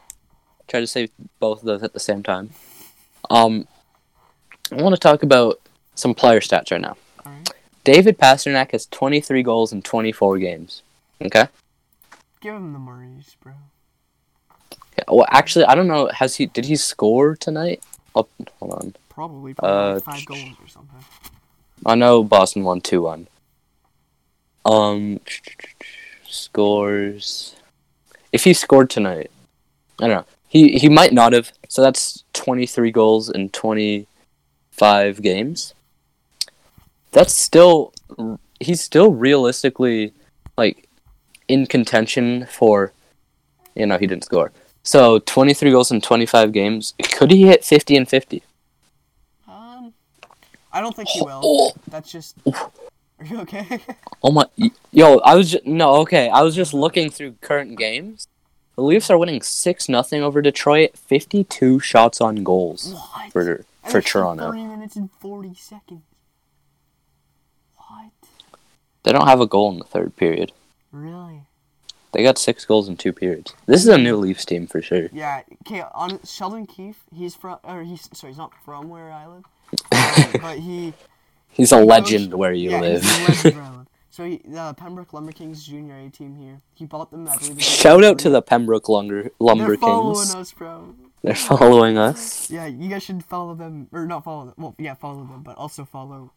Speaker 1: Try to say both of those at the same time. Um, I want to talk about some player stats right now.
Speaker 2: Right.
Speaker 1: David Pastrnak has 23 goals in 24 games. Okay.
Speaker 2: Give him the Maurice, bro.
Speaker 1: Yeah, well, actually, I don't know. Has he? Did he score tonight? Oh, hold on.
Speaker 2: Probably, probably
Speaker 1: Uh,
Speaker 2: five goals or something.
Speaker 1: I know Boston won two one. Um, scores. If he scored tonight, I don't know. He he might not have. So that's 23 goals in 25 games. That's still. He's still realistically like in contention for you know, he didn't score. So 23 goals in 25 games. Could he hit 50 and 50?
Speaker 2: Um, I don't think he will.
Speaker 1: Oh,
Speaker 2: That's just. Are you okay?
Speaker 1: oh my yo, I was just, no, okay. I was just looking through current games. The Leafs are winning 6 nothing over Detroit. 52 shots on goals
Speaker 2: what?
Speaker 1: for for Toronto.
Speaker 2: Thirty minutes and forty seconds. What?
Speaker 1: They don't have a goal in the third period.
Speaker 2: Really?
Speaker 1: They got 6 goals in 2 periods. This is a new Leafs team for sure.
Speaker 2: Yeah. Okay. On Sheldon Keefe, he's from, or he's sorry, he's not from where I live, um, but he.
Speaker 1: He's a legend where you
Speaker 2: yeah,
Speaker 1: live.
Speaker 2: He's a legend where I live. So he, the Pembroke Lumber Kings Junior A team here. He bought them. I believe.
Speaker 1: Shout out to the Pembroke Lumber, Lumber
Speaker 2: They're following
Speaker 1: Kings.
Speaker 2: us, bro.
Speaker 1: They're following us.
Speaker 2: Yeah, you guys should follow them, or not follow them. Well, yeah, follow them, but also follow,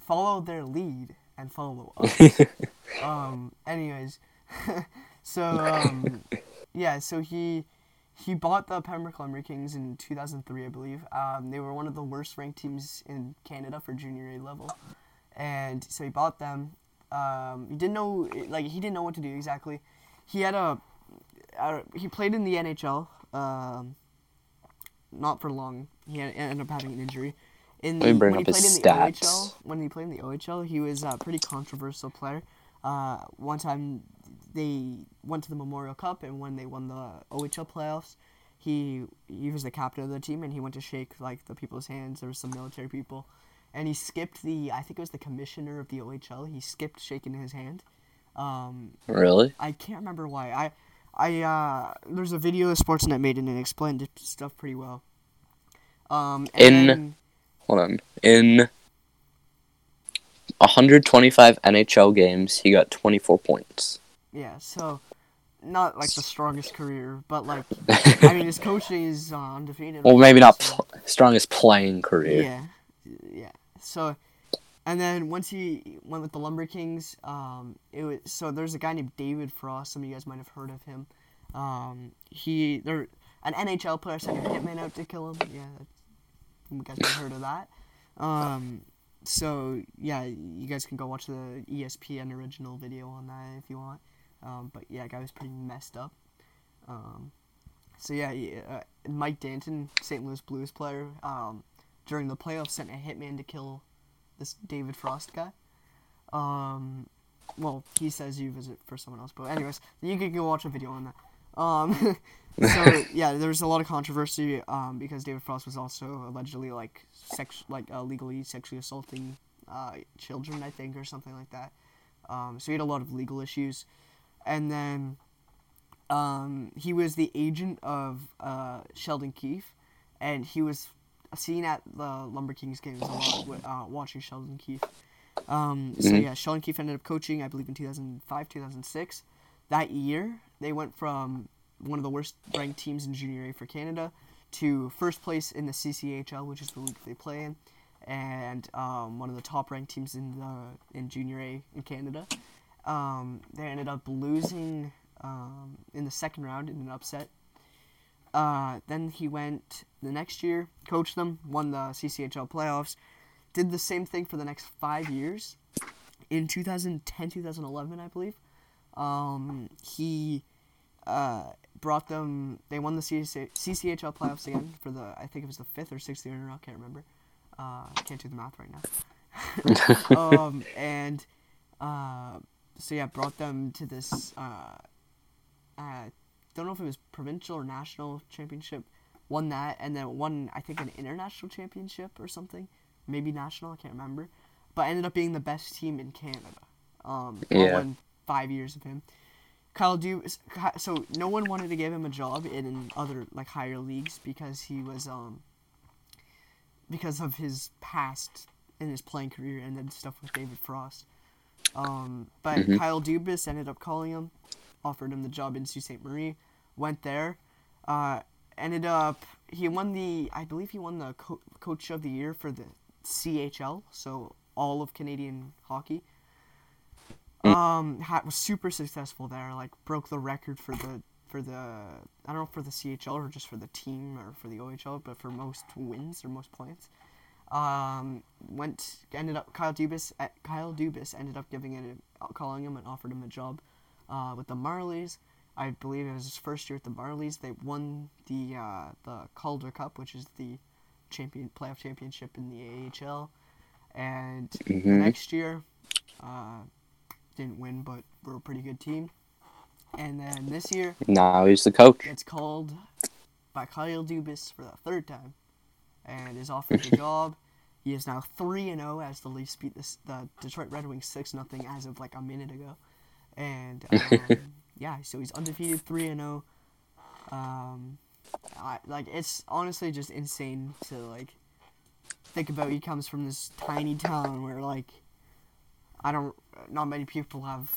Speaker 2: follow their lead and follow us. um. Anyways, so um, yeah, so he he bought the Pembroke Lumber Kings in 2003, I believe. Um, they were one of the worst ranked teams in Canada for junior A level, and so he bought them. Um, he didn't know, like, he didn't know what to do exactly. He had a, uh, he played in the NHL. Um, not for long. He had, ended up having an injury. In
Speaker 1: Let me
Speaker 2: the,
Speaker 1: bring
Speaker 2: when
Speaker 1: up
Speaker 2: he
Speaker 1: his
Speaker 2: played in the
Speaker 1: stats.
Speaker 2: OHL, when he played in the OHL, he was a pretty controversial player. Uh, one time they went to the Memorial Cup, and when they won the OHL playoffs, he he was the captain of the team, and he went to shake like the people's hands. There was some military people, and he skipped the I think it was the commissioner of the OHL. He skipped shaking his hand. Um,
Speaker 1: Really?
Speaker 2: I can't remember why. I, I uh, there's a video that Sportsnet made and it explained it stuff pretty well. Um,
Speaker 1: In-
Speaker 2: then-
Speaker 1: Hold on. In 125 NHL games, he got 24 points.
Speaker 2: yeah, so not like the strongest career, but like I mean his coaching is uh, undefeated.
Speaker 1: Well, maybe not pl- strongest playing career.
Speaker 2: Yeah, yeah. So, and then once he went with the Lumber Kings, um, it was so there's a guy named David Frost. Some of you guys might have heard of him. Um, he there an NHL player sent a hitman out to kill him. Yeah, you guys have heard of that. Um, so yeah, you guys can go watch the ESPN original video on that if you want. Um, but yeah, guy was pretty messed up. Um, so yeah, uh, Mike Danton, St. Louis Blues player, um, during the playoffs sent a hitman to kill this David Frost guy. Um, well, he says you visit for someone else, but anyways, you can go watch a video on that. Um, so yeah, there was a lot of controversy um, because David Frost was also allegedly like sex, like uh, legally sexually assaulting uh, children, I think, or something like that. Um, so he had a lot of legal issues, and then um, he was the agent of uh, Sheldon Keefe, and he was seen at the Lumber Kings games a lot, wi- uh, watching Sheldon Keefe. Um, so
Speaker 1: Mhm.
Speaker 2: yeah, Sheldon Keefe ended up coaching, I believe, in 2005, 2006. That year, they went from one of the worst ranked teams in Junior A for Canada to first place in the CCHL, which is the league they play in, and um, one of the top ranked teams in the in Junior A in Canada. Um, they ended up losing um, in the second round in an upset. Uh, then he went the next year, coached them, won the CCHL playoffs, did the same thing for the next five years. In 2010, 2011, I believe, um, he uh, brought them. They won the CC, CCHL playoffs again for the. I think it was the fifth or sixth year in a row. I can't remember. Uh, can't do the math right now. um, and uh, so yeah, brought them to this. Uh, uh, don't know if it was provincial or national championship. Won that, and then won I think an international championship or something, maybe national. I can't remember, but ended up being the best team in Canada. Um,
Speaker 1: Yeah.
Speaker 2: in five years of him. Kyle Dubas. So no one wanted to give him a job in other like higher leagues because he was um. Because of his past in his playing career and then stuff with David Frost. Um, but
Speaker 1: Mhm.
Speaker 2: Kyle Dubas ended up calling him, offered him the job in Sault Ste. Marie, went there, uh, ended up he won the I believe he won the co- coach of the year for the CHL, so all of Canadian hockey. Um, was super successful there. Like broke the record for the for the I don't know for the CHL or just for the team or for the OHL, but for most wins or most points. Um, went ended up Kyle Dubas. uh, Kyle Dubas ended up giving it, a, calling him and offered him a job, uh, with the Marlies. I believe it was his first year with the Marlies. They won the uh, the Calder Cup, which is the champion playoff championship in the AHL, and the
Speaker 1: Mhm.
Speaker 2: next year, uh, didn't win, but we're a pretty good team. And then this year,
Speaker 1: Now he's the coach.
Speaker 2: It's called by Kyle Dubas for the third time, and is offered the job. He is now three and zero as the Leafs beat this, the Detroit Red Wings six nothing as of like a minute ago, and um, yeah, so he's undefeated three and zero. Um, I, like it's honestly just insane to like think about. He comes from this tiny town where like I don't, not many people have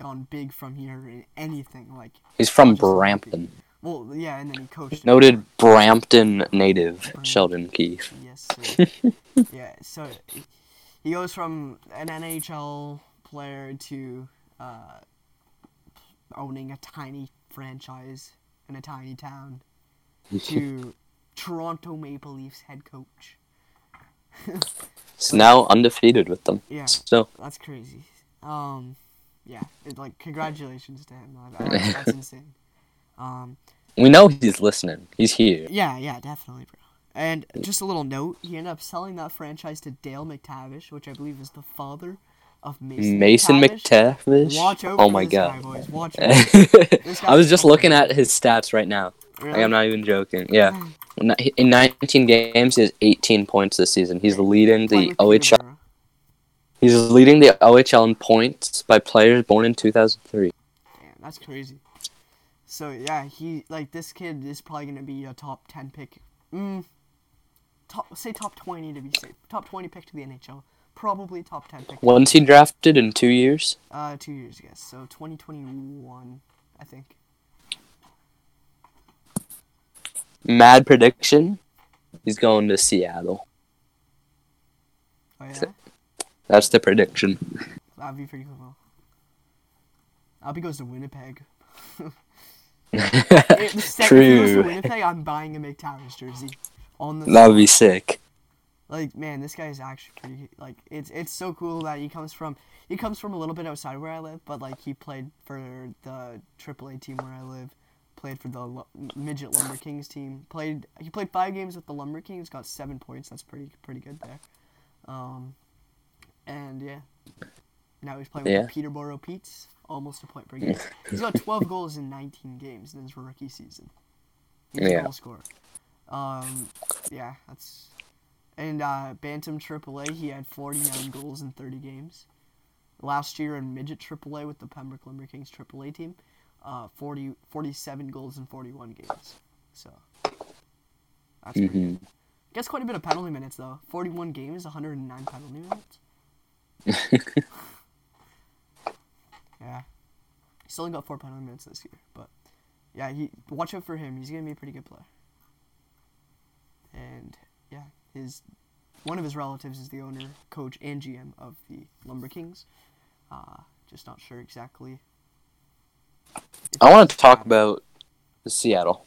Speaker 2: gone big from here in anything like.
Speaker 1: He's from
Speaker 2: like-
Speaker 1: Brampton.
Speaker 2: Well, yeah, and then he coached.
Speaker 1: Noted Brampton native Sheldon Keefe.
Speaker 2: Yes. Sir. yeah. So he goes from an NHL player to uh, owning a tiny franchise in a tiny town to Toronto Maple Leafs head coach.
Speaker 1: it's now undefeated with them.
Speaker 2: Yeah.
Speaker 1: so
Speaker 2: That's crazy. Um, yeah. It, like congratulations to him. That- that- that's insane. Um,
Speaker 1: We know he's listening. He's here.
Speaker 2: Yeah, yeah, definitely, bro. And just a little note, he ended up selling that franchise to Dale McTavish, which I believe is the father of Mason,
Speaker 1: Mason McTavish.
Speaker 2: Watch out
Speaker 1: oh my
Speaker 2: guy,
Speaker 1: god.
Speaker 2: out.
Speaker 1: I was just looking at his stats right now. Like, I'm not even joking. Yeah. In 19 games, he has 18 points this season. He's leading the OHL. He's leading the OHL in points by players born in 2003.
Speaker 2: Damn, that's crazy. So yeah, he like this kid is probably gonna be a top ten pick. Mm, top say top twenty to be safe. Top twenty pick to the NHL. Probably top ten pick.
Speaker 1: When's he drafted in two years?
Speaker 2: Uh, two years, I guess. So twenty twenty one, I think.
Speaker 1: Mad prediction. He's going to Seattle.
Speaker 2: Oh yeah.
Speaker 1: That's the prediction.
Speaker 2: That'd be pretty cool. Albie goes to Winnipeg. The second he goes to
Speaker 1: True.
Speaker 2: Winnipeg, I'm buying a McTavish jersey. On the
Speaker 1: That would be sick.
Speaker 2: Like, man, this guy is actually pretty. Like, it's it's so cool that he comes from he comes from a little bit outside where I live, but like he played for the AAA team where I live. Played for the Lu- midget Lumber Kings team. Played he played five games with the Lumber Kings. Got seven points. That's pretty pretty good there. Um, and yeah, now he's playing with the Peterborough Petes. Almost a point per game. He's got 12 goals in 19 games in his rookie season. He's
Speaker 1: Yeah.
Speaker 2: a goal scorer. Um, yeah, that's. And uh, Bantam AAA, he had 49 goals in 30 games. Last year in midget AAA with the Pembroke Lumber Kings AAA team, uh, 40, 47 goals in 41 games. So that's pretty
Speaker 1: hmm
Speaker 2: good. Gets quite a bit of penalty minutes though. 41 games, 109 penalty minutes. Yeah. He's only got four penalty minutes this year, but yeah, he watch out for him. He's gonna be a pretty good player. And yeah, his one of his relatives is the owner, coach, and GM of the Lumber Kings. Uh, just not sure exactly.
Speaker 1: I want to talk about Seattle.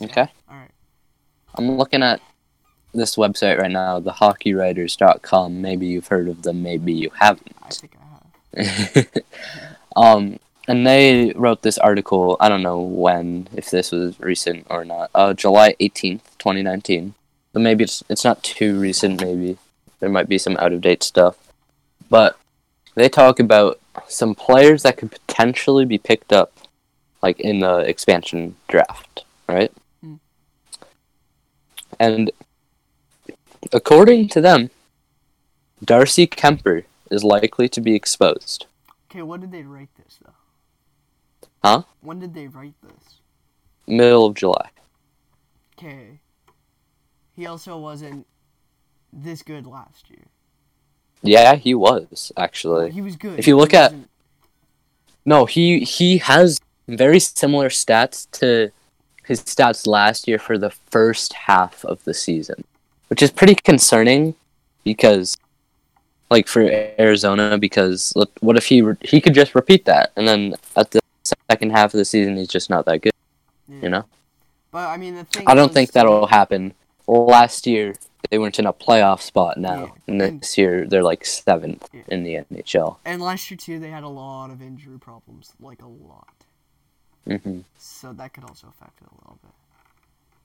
Speaker 1: Okay.
Speaker 2: All right.
Speaker 1: I'm looking at this website right now, thehockeywriters.com. Maybe you've heard of them. Maybe you haven't.
Speaker 2: I think I have.
Speaker 1: um, and they wrote this article. I don't know when, if this was recent or not. Uh, July 18th, 2019 but maybe it's it's not too recent. Maybe there might be some out of date stuff, but they talk about some players that could potentially be picked up, like in the expansion draft, right?
Speaker 2: Mm.
Speaker 1: And according to them, Darcy Kuemper is likely to be exposed.
Speaker 2: Okay, when did they write this though?
Speaker 1: Huh?
Speaker 2: When did they write this?
Speaker 1: Middle of July.
Speaker 2: Okay. He also wasn't this good last year.
Speaker 1: Yeah, he was actually.
Speaker 2: He was good.
Speaker 1: If you look at- No, he he has very similar stats to his stats last year for the first half of the season, which is pretty concerning because, like for Arizona, because look, what if he re- he could just repeat that and then at the second half of the season he's just not that good,
Speaker 2: yeah.
Speaker 1: you know?
Speaker 2: But I mean, the thing.
Speaker 1: I don't
Speaker 2: was,
Speaker 1: think that'll happen. Last year they weren't in a playoff spot now.
Speaker 2: Yeah.
Speaker 1: And this year they're like seventh
Speaker 2: Yeah.
Speaker 1: in the NHL.
Speaker 2: And last year too, they had a lot of injury problems, like a lot.
Speaker 1: hmm
Speaker 2: So that could also affect it a little bit.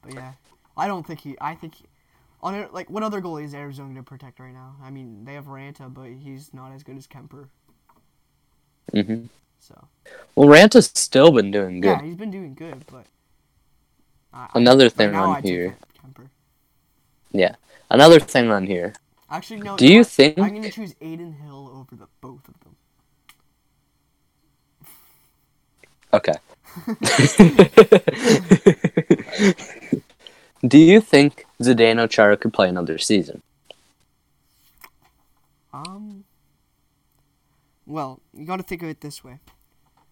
Speaker 2: But yeah, I don't think he. I think he, on like what other goalie is Arizona going to protect right now? I mean, they have Raanta, but he's not as good as Kuemper.
Speaker 1: hmm
Speaker 2: So
Speaker 1: Well, Raanta's still been doing good.
Speaker 2: yeah, he's been doing good, but
Speaker 1: Another thing on here.
Speaker 2: Kuemper.
Speaker 1: Another thing on here.
Speaker 2: Actually, no.
Speaker 1: Do you
Speaker 2: what?
Speaker 1: think-
Speaker 2: I'm gonna choose Adin Hill over the both of them?
Speaker 1: Okay. Do you think Zdeno Chara could play another season?
Speaker 2: Um. Well, you got to think of it this way: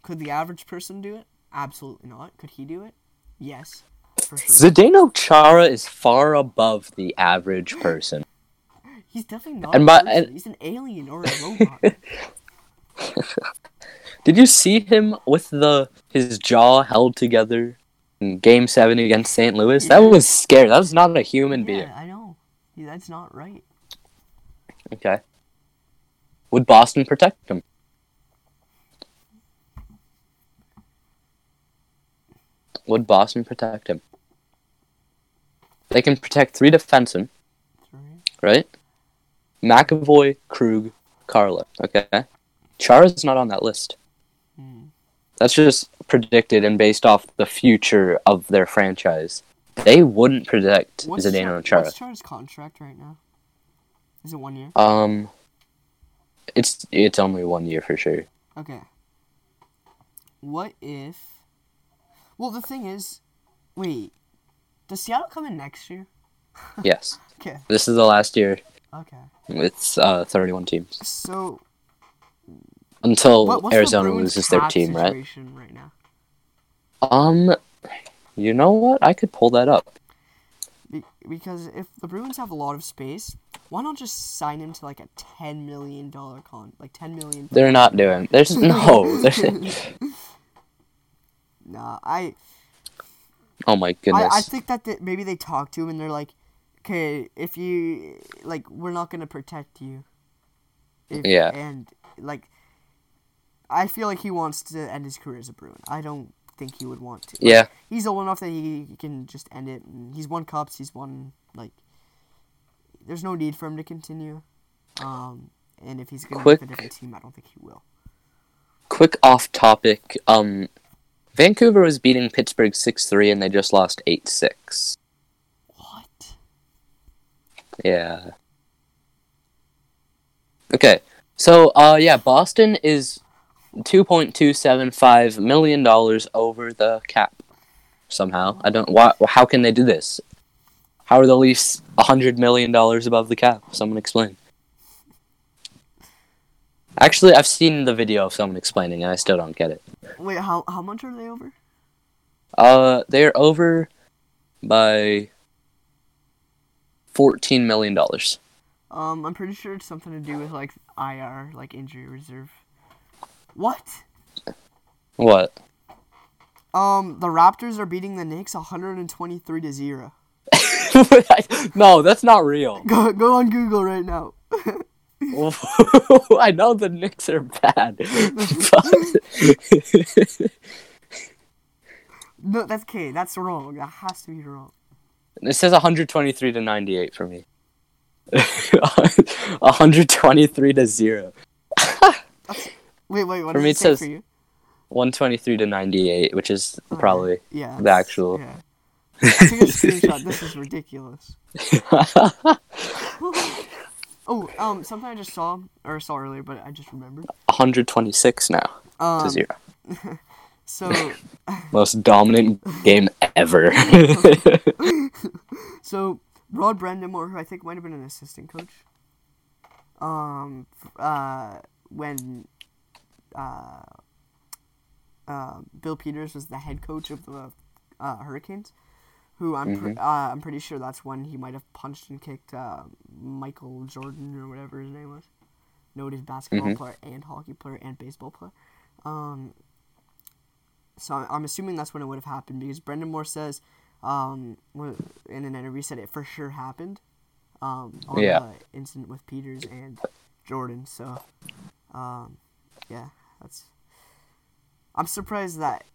Speaker 2: Could the average person do it? Absolutely not. Could he do it? Yes, for sure.
Speaker 1: Zdeno Chara is far above the average person.
Speaker 2: He's definitely not
Speaker 1: And by- and-
Speaker 2: He's an alien or a robot.
Speaker 1: Did you see him with the his jaw held together in Game Seven against St. Louis? That was scary. That was not a human being.
Speaker 2: I know. Yeah, that's not right.
Speaker 1: Okay. Would Boston protect him? Would Boston protect him? They can protect three defensemen,
Speaker 2: Three.
Speaker 1: right? McAvoy, Krug, Carlo. Okay. Chara's not on that list.
Speaker 2: Hmm.
Speaker 1: That's just predicted and based off the future of their franchise. They wouldn't protect
Speaker 2: What's
Speaker 1: Zdeno
Speaker 2: Char-
Speaker 1: and Chara.
Speaker 2: What's Chara's contract right now? Is it one year?
Speaker 1: Um, it's it's only one year for sure.
Speaker 2: Okay. What if? Well, the thing is, wait. Does Seattle come in next year?
Speaker 1: Yes,
Speaker 2: Okay.
Speaker 1: this is the last year.
Speaker 2: Okay.
Speaker 1: It's uh 31 teams
Speaker 2: So
Speaker 1: until
Speaker 2: what,
Speaker 1: Arizona
Speaker 2: the
Speaker 1: loses their team, right?
Speaker 2: right now?
Speaker 1: Um, you know what? I could pull that up.
Speaker 2: Be- because if the Bruins have a lot of space, why not just sign him to like a ten million dollar con, like ten million?
Speaker 1: They're not doing. There's no. There's,
Speaker 2: Nah, I
Speaker 1: oh my goodness.
Speaker 2: I, I think that they, maybe they talk to him and they're like, okay, if you like, we're not gonna protect you. If,
Speaker 1: Yeah.
Speaker 2: And like, I feel like he wants to end his career as a Bruin. I don't think he would want to. Like,
Speaker 1: yeah,
Speaker 2: He's old enough that he can just end it. And he's won cups. He's won like. There's no need for him to continue. Um, and if he's gonna
Speaker 1: Quick-
Speaker 2: a different team, I don't think he will.
Speaker 1: quick off topic. Um, Vancouver was beating Pittsburgh six three, and they just lost eight six.
Speaker 2: What?
Speaker 1: Yeah. Okay. So, uh, yeah, Boston is two point two seven five million dollars over the cap. Somehow, I don't. Why? How can they do this? How are the Leafs a hundred million dollars above the cap? Someone explain. Actually, I've seen the video of someone explaining, and I still don't get it.
Speaker 2: Wait, how how much are they over?
Speaker 1: Uh, they're over by fourteen million dollars.
Speaker 2: Um, I'm pretty sure it's something to do with like IR, like injury reserve. What?
Speaker 1: What?
Speaker 2: Um, the Raptors are beating the Knicks 123 to zero.
Speaker 1: no, that's not real.
Speaker 2: Go go on Google right now.
Speaker 1: I know the Knicks are bad. but-
Speaker 2: No, that's okay. That's wrong. That has to be wrong.
Speaker 1: it says 123 to 98 for me. 123 to 0.
Speaker 2: Wait, wait. What
Speaker 1: For
Speaker 2: does
Speaker 1: me,
Speaker 2: it
Speaker 1: it
Speaker 2: say
Speaker 1: says-
Speaker 2: for you?
Speaker 1: 123 to 98, which is
Speaker 2: Okay,
Speaker 1: probably
Speaker 2: yeah
Speaker 1: the actual.
Speaker 2: Yeah. Take a screenshot. This is ridiculous. Oh, um, something I just saw or saw earlier, but I just remembered.
Speaker 1: 126 now to
Speaker 2: Um,
Speaker 1: 0.
Speaker 2: so
Speaker 1: Most dominant game ever.
Speaker 2: So Rod Brind'Amour, who I think might have been an assistant coach, um, uh, when uh, uh, Bill Peters was the head coach of the uh, Hurricanes, who I'm pre- uh, I'm pretty sure that's when he might have punched and kicked uh, Michael Jordan or whatever his name was, noted basketball
Speaker 1: Mhm.
Speaker 2: player and hockey player and baseball player. Um, so I'm assuming that's when it would have happened because Brind'Amour says um, in an interview said it for sure happened. um, on
Speaker 1: Yeah.
Speaker 2: the incident with Peters and Jordan. So, um, yeah, that's. I'm surprised that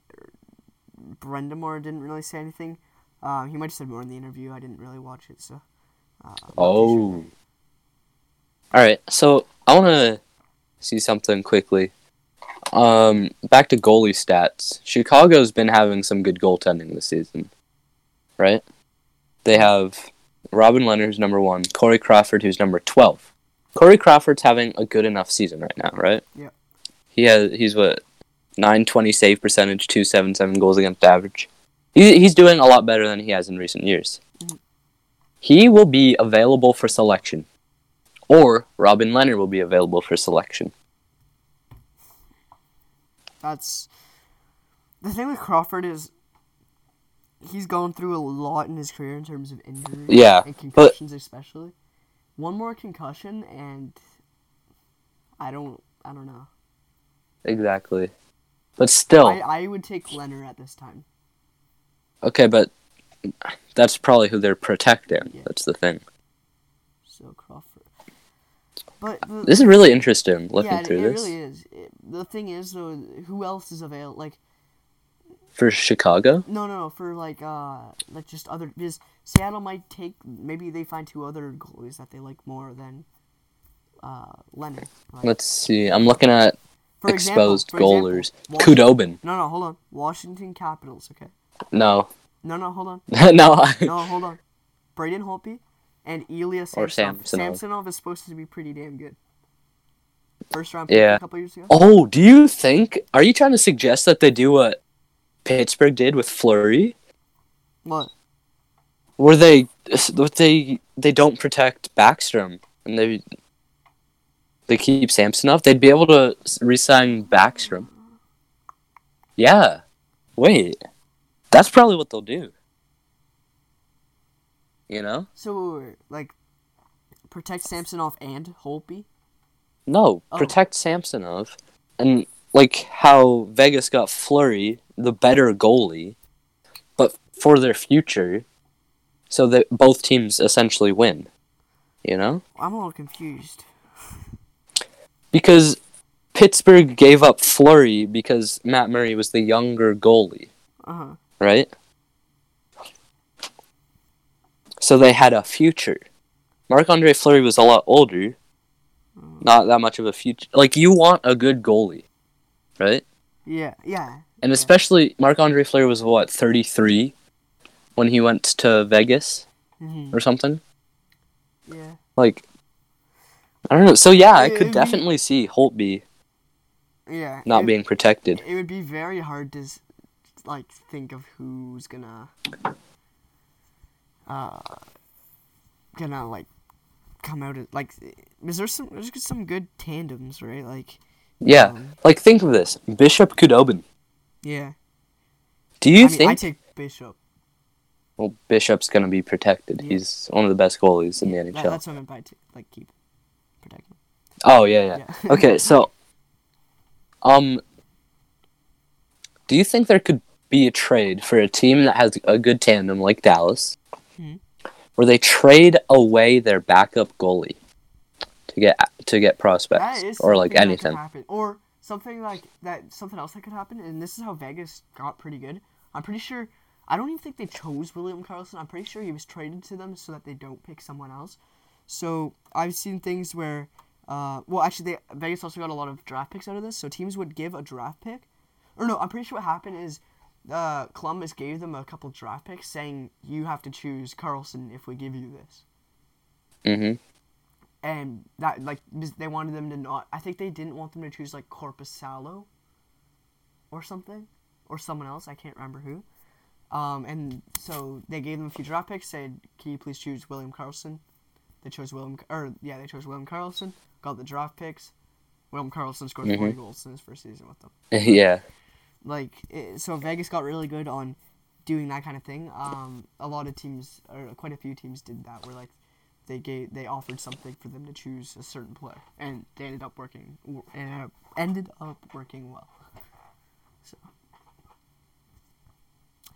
Speaker 2: Brind'Amour didn't really say anything. Um, he might have said more in the interview. I didn't really watch it, so. Uh, too sure.
Speaker 1: Oh. All right. So I want to see something quickly. Um, back to goalie stats. Chicago's been having some good goaltending this season, right? They have Robin Lehner, who's number one, Corey Crawford, who's number twelve. Corey Crawford's having a good enough season right now, right?
Speaker 2: Yep.
Speaker 1: He has he's what nine twenty save percentage, two seven seven goals against average. He, he's doing a lot better than he has in recent years. He will be available for selection, or Robin Lehner will be available for selection.
Speaker 2: That's the thing with Crawford is he's gone through a lot in his career in terms of injuries.
Speaker 1: Yeah,
Speaker 2: and
Speaker 1: but-
Speaker 2: concussions especially. One more concussion and I don't I don't know.
Speaker 1: Exactly. But still,
Speaker 2: I, I would take Lehner at this time.
Speaker 1: Okay, but that's probably who they're protecting.
Speaker 2: Yeah.
Speaker 1: That's the thing.
Speaker 2: So Crawford. But the,
Speaker 1: This is really interesting looking
Speaker 2: yeah, it,
Speaker 1: through
Speaker 2: it
Speaker 1: this
Speaker 2: really is. It, the thing is though, who else is available? Like
Speaker 1: for Chicago.
Speaker 2: no, no, no, for like uh, like just other because Seattle might take maybe they find two other goalies that they like more than uh Lehner. Like,
Speaker 1: Let's see. I'm looking at
Speaker 2: for
Speaker 1: exposed
Speaker 2: example,
Speaker 1: goalers.
Speaker 2: Wash-
Speaker 1: Khudobin.
Speaker 2: No, no, hold on. Washington Capitals. Okay.
Speaker 1: No,
Speaker 2: No, no, hold on.
Speaker 1: no. I-
Speaker 2: No, hold on. Braden Holtby and Ilya
Speaker 1: Or
Speaker 2: Samsonov.
Speaker 1: Samsonov.
Speaker 2: Samsonov is supposed to be pretty damn good. First round pick
Speaker 1: Yeah.
Speaker 2: a couple years ago.
Speaker 1: Oh, do you think? Are you trying to suggest that they do what Pittsburgh did with Fleury,
Speaker 2: What?
Speaker 1: where they what they they don't protect Backstrom and they they keep Samsonov? They'd be able to re-sign Backstrom. Yeah. Wait. That's probably what they'll do. You know?
Speaker 2: So like, protect Samsonov and Holtby.
Speaker 1: No,
Speaker 2: Oh.
Speaker 1: protect Samsonov, and like how Vegas got Fleury, the better goalie, but for their future, so that both teams essentially win. You know,
Speaker 2: I'm a little confused.
Speaker 1: because Pittsburgh gave up Fleury because Matt Murray was the younger goalie,
Speaker 2: Uh huh.
Speaker 1: Right? So they had a future. Marc Andre Fleury was a lot older, not that much of a future. Like you want a good goalie, right?
Speaker 2: Yeah, yeah.
Speaker 1: And
Speaker 2: Yeah.
Speaker 1: especially Marc Andre Fleury was what, 33 when he went to Vegas
Speaker 2: hmm
Speaker 1: or something?
Speaker 2: Yeah.
Speaker 1: Like I don't know. So yeah, I
Speaker 2: It'd
Speaker 1: could
Speaker 2: be-
Speaker 1: definitely see Holtby
Speaker 2: Yeah.
Speaker 1: not being protected.
Speaker 2: It would be very hard to, like, think of who's gonna, uh, gonna like, come out of like. Is there some? There's some good tandems, right? Like.
Speaker 1: Yeah.
Speaker 2: um,
Speaker 1: Like think of this. Bishop Khudobin.
Speaker 2: yeah.
Speaker 1: Do you
Speaker 2: I mean,
Speaker 1: think
Speaker 2: I take Bishop.
Speaker 1: well Bishop's to be protected?
Speaker 2: Yeah.
Speaker 1: He's one of the best goalies in the
Speaker 2: That-
Speaker 1: NHL.
Speaker 2: that's what I meant by t- like keep protecting.
Speaker 1: Oh yeah, yeah.
Speaker 2: Yeah.
Speaker 1: okay, so um do you think there could be a trade for a team that has a good tandem like Dallas
Speaker 2: Mhm.
Speaker 1: where they trade away their backup goalie to get to get prospects or like
Speaker 2: something that could
Speaker 1: anything?
Speaker 2: Or something like that. Something else that could happen, and this is how Vegas got pretty good. I'm pretty sure. I don't even think they chose William Karlsson. I'm pretty sure he was traded to them so that they don't pick someone else. So I've seen things where, uh, well, actually, they, Vegas also got a lot of draft picks out of this. So teams would give a draft pick, or no, I'm pretty sure what happened is, uh, Columbus gave them a couple draft picks, saying you have to choose Karlsson if we give you this
Speaker 1: Mhm.
Speaker 2: and that like they wanted them to not. I think they didn't want them to choose like Korpisalo, or something, or someone else. I can't remember who. Um, and so they gave them a few draft picks. Said, "Can you please choose William Karlsson?" They chose William, or yeah, they chose William Karlsson. Got the draft picks. William Karlsson scored
Speaker 1: Mhm.
Speaker 2: 40 goals in his first season with them.
Speaker 1: yeah.
Speaker 2: Like, it, so Vegas got really good on doing that kind of thing. Um, a lot of teams, or quite a few teams, did that. Where like they gave, they offered something for them to choose a certain player, and they ended up working, and uh, ended up working well. So,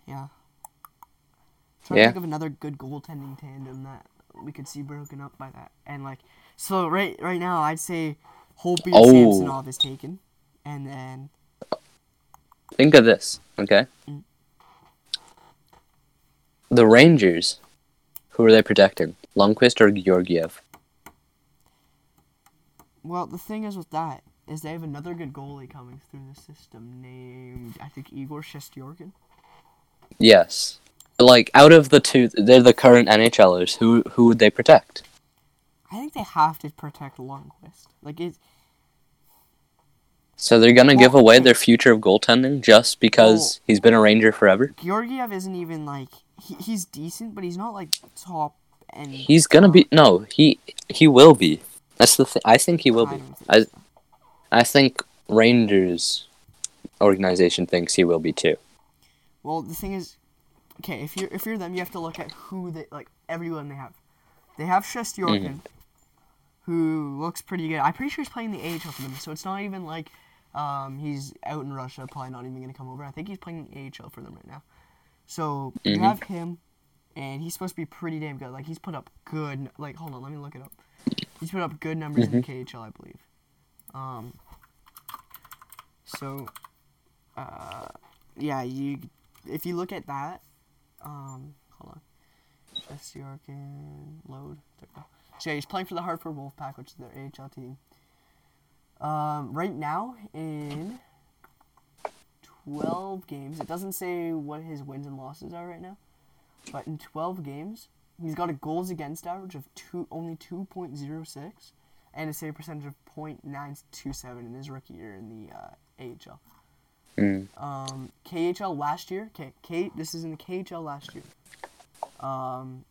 Speaker 2: yeah. Trying
Speaker 1: Yeah.
Speaker 2: to think of another good goaltending tandem that we could see broken up by that. And like, so right right now, I'd say Holtby and
Speaker 1: Oh.
Speaker 2: Samsonov is taken, and then
Speaker 1: Think of this, okay? The Rangers, who are they protecting? Lundqvist or Georgiev?
Speaker 2: well, the thing is with that is they have another good goalie coming through the system named I think Igor Shestyorkin.
Speaker 1: Yes. Like out of the two, they're the current NHLers. Who who would they protect?
Speaker 2: I think they have to protect Lundqvist. Like it,
Speaker 1: So they're gonna give away their future of goaltending just because he's been a Ranger forever.
Speaker 2: Georgiev isn't even like he, he's decent, but he's not like top and
Speaker 1: He's gonna be no, he he will be. That's the thing. I think he will
Speaker 2: I
Speaker 1: be. I
Speaker 2: so.
Speaker 1: I think Rangers organization thinks he will be too.
Speaker 2: Well, the thing is, okay, if you're if you're them, you have to look at who they like everyone they have. They have Shesterkin, mm-hmm. who looks pretty good. I'm pretty sure he's playing the AHL for them, so it's not even like um, he's out in Russia, probably not even gonna come over. I think he's playing AHL for them right now. So you
Speaker 1: Mhm.
Speaker 2: have him, and he's supposed to be pretty damn good. Like he's put up good. Like hold on, let me look it up. He's put up good numbers in the KHL, I believe. Um. So, uh, yeah, you if you look at that, um, hold on, Shesterkin, load. There we go. So yeah, he's playing for the Hartford Wolfpack, which is their AHL team. Um, right now in twelve games, it doesn't say what his wins and losses are right now, but in twelve games, he's got a goals against average of two only two point zero six, and a save percentage of .927 in his rookie year in the uh, AHL.
Speaker 1: Mm.
Speaker 2: Um, KHL last year. K, K. This is in the KHL last year. Um,